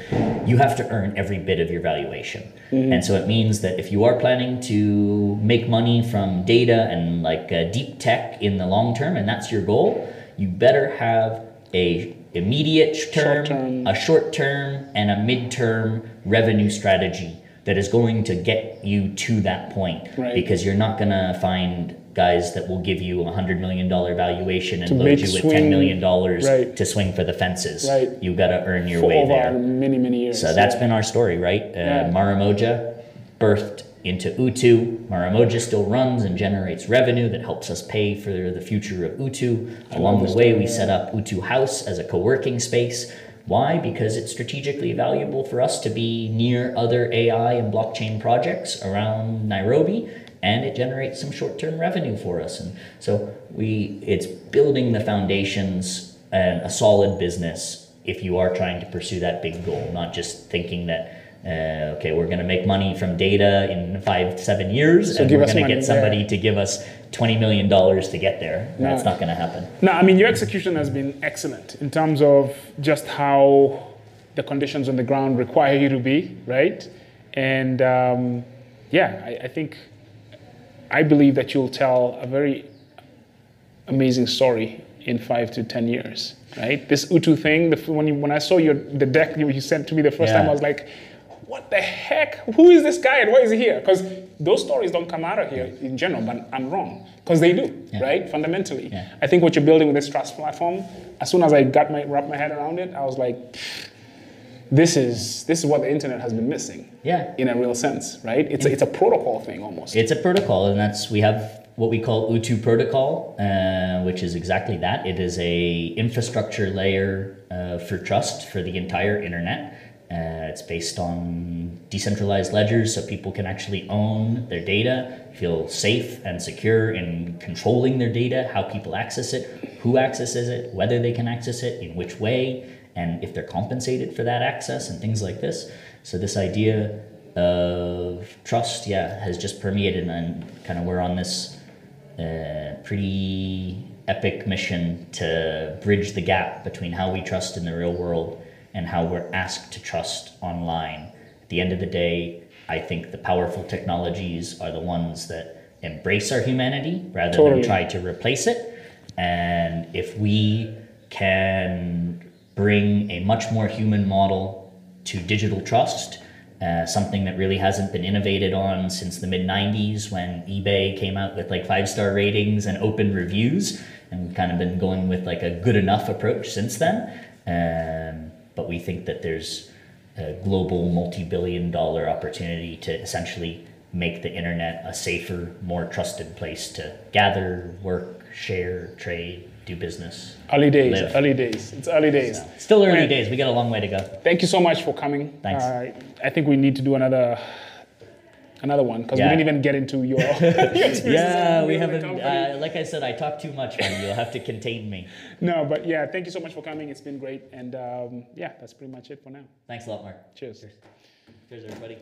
you have to earn every bit of your valuation. And so it means that if you are planning to make money from data and like uh, deep tech in the long term and that's your goal you better have a immediate term, Short-term. a short term, and a midterm revenue strategy that is going to get you to that point. Right. Because you're not gonna find guys that will give you a hundred million dollar valuation and To load you with swing- ten million dollars Right. to swing for the fences. Right. You gotta earn your For way there. many, many years. So that's yeah. been our story, right? Uh, Yeah. Maramoja birthed into Utu. Maramoja still runs and generates revenue that helps us pay for the future of Utu. Along the way, we set up Utu House as a co-working space. Why? Because it's strategically valuable for us to be near other AI and blockchain projects around Nairobi, and it generates some short-term revenue for us. And so we, it's building the foundations and a solid business if you are trying to pursue that big goal, not just thinking that. Uh, okay, we're going to make money from data in five, seven years, So and we're going to get somebody there. to give us twenty million dollars to get there. That's not going to happen. No, I mean your execution has been excellent in terms of just how the conditions on the ground require you to be, right? And um, yeah, I, I think I believe that you'll tell a very amazing story in five to ten years, right? This Utu thing, the, when you, when I saw your the deck you, you sent to me the first Yeah. time, I was like, what the heck? Who is this guy and why is he here? Because those stories don't come out of here in general, but I'm wrong because they do, Yeah. right? Fundamentally, Yeah. I think what you're building with this trust platform. As soon as I got my wrap my head around it, I was like, this is this is what the internet has been missing. Yeah. In a real sense, right? It's a, it's a protocol thing almost. It's a protocol, and that's we have what we call Utu protocol, uh, which is exactly that. It is a infrastructure layer uh, for trust for the entire internet. Uh, it's based on decentralized ledgers, so people can actually own their data, feel safe and secure in controlling their data, how people access it, who accesses it, whether they can access it, in which way, and if they're compensated for that access, and things like this. So this idea of trust, yeah, has just permeated, and kind of we're on this uh, pretty epic mission to bridge the gap between how we trust in the real world and how we're asked to trust online. At the end of the day, I think the powerful technologies are the ones that embrace our humanity rather Totally. than try to replace it. And if we can bring a much more human model to digital trust, uh, something that really hasn't been innovated on since the mid 90s when eBay came out with like five star ratings and open reviews. And we've kind of been going with like a good enough approach since then. Um, but we think that there's a global multi billion dollar opportunity to essentially make the internet a safer, more trusted place to gather, work, share, trade, do business. early days. live. Early days. It's early days. Still early days. We got a long way to go. Thank you so much for coming. Thanks. Uh, I think we need to do another another one because Yeah. we didn't even get into your, your Yeah, we haven't. Uh, like I said, I talk too much, man. You'll have to contain me. no, but yeah, thank you so much for coming. It's been great, and um, yeah, that's pretty much it for now. Thanks a lot, Mark. cheers Cheers. Cheers, everybody.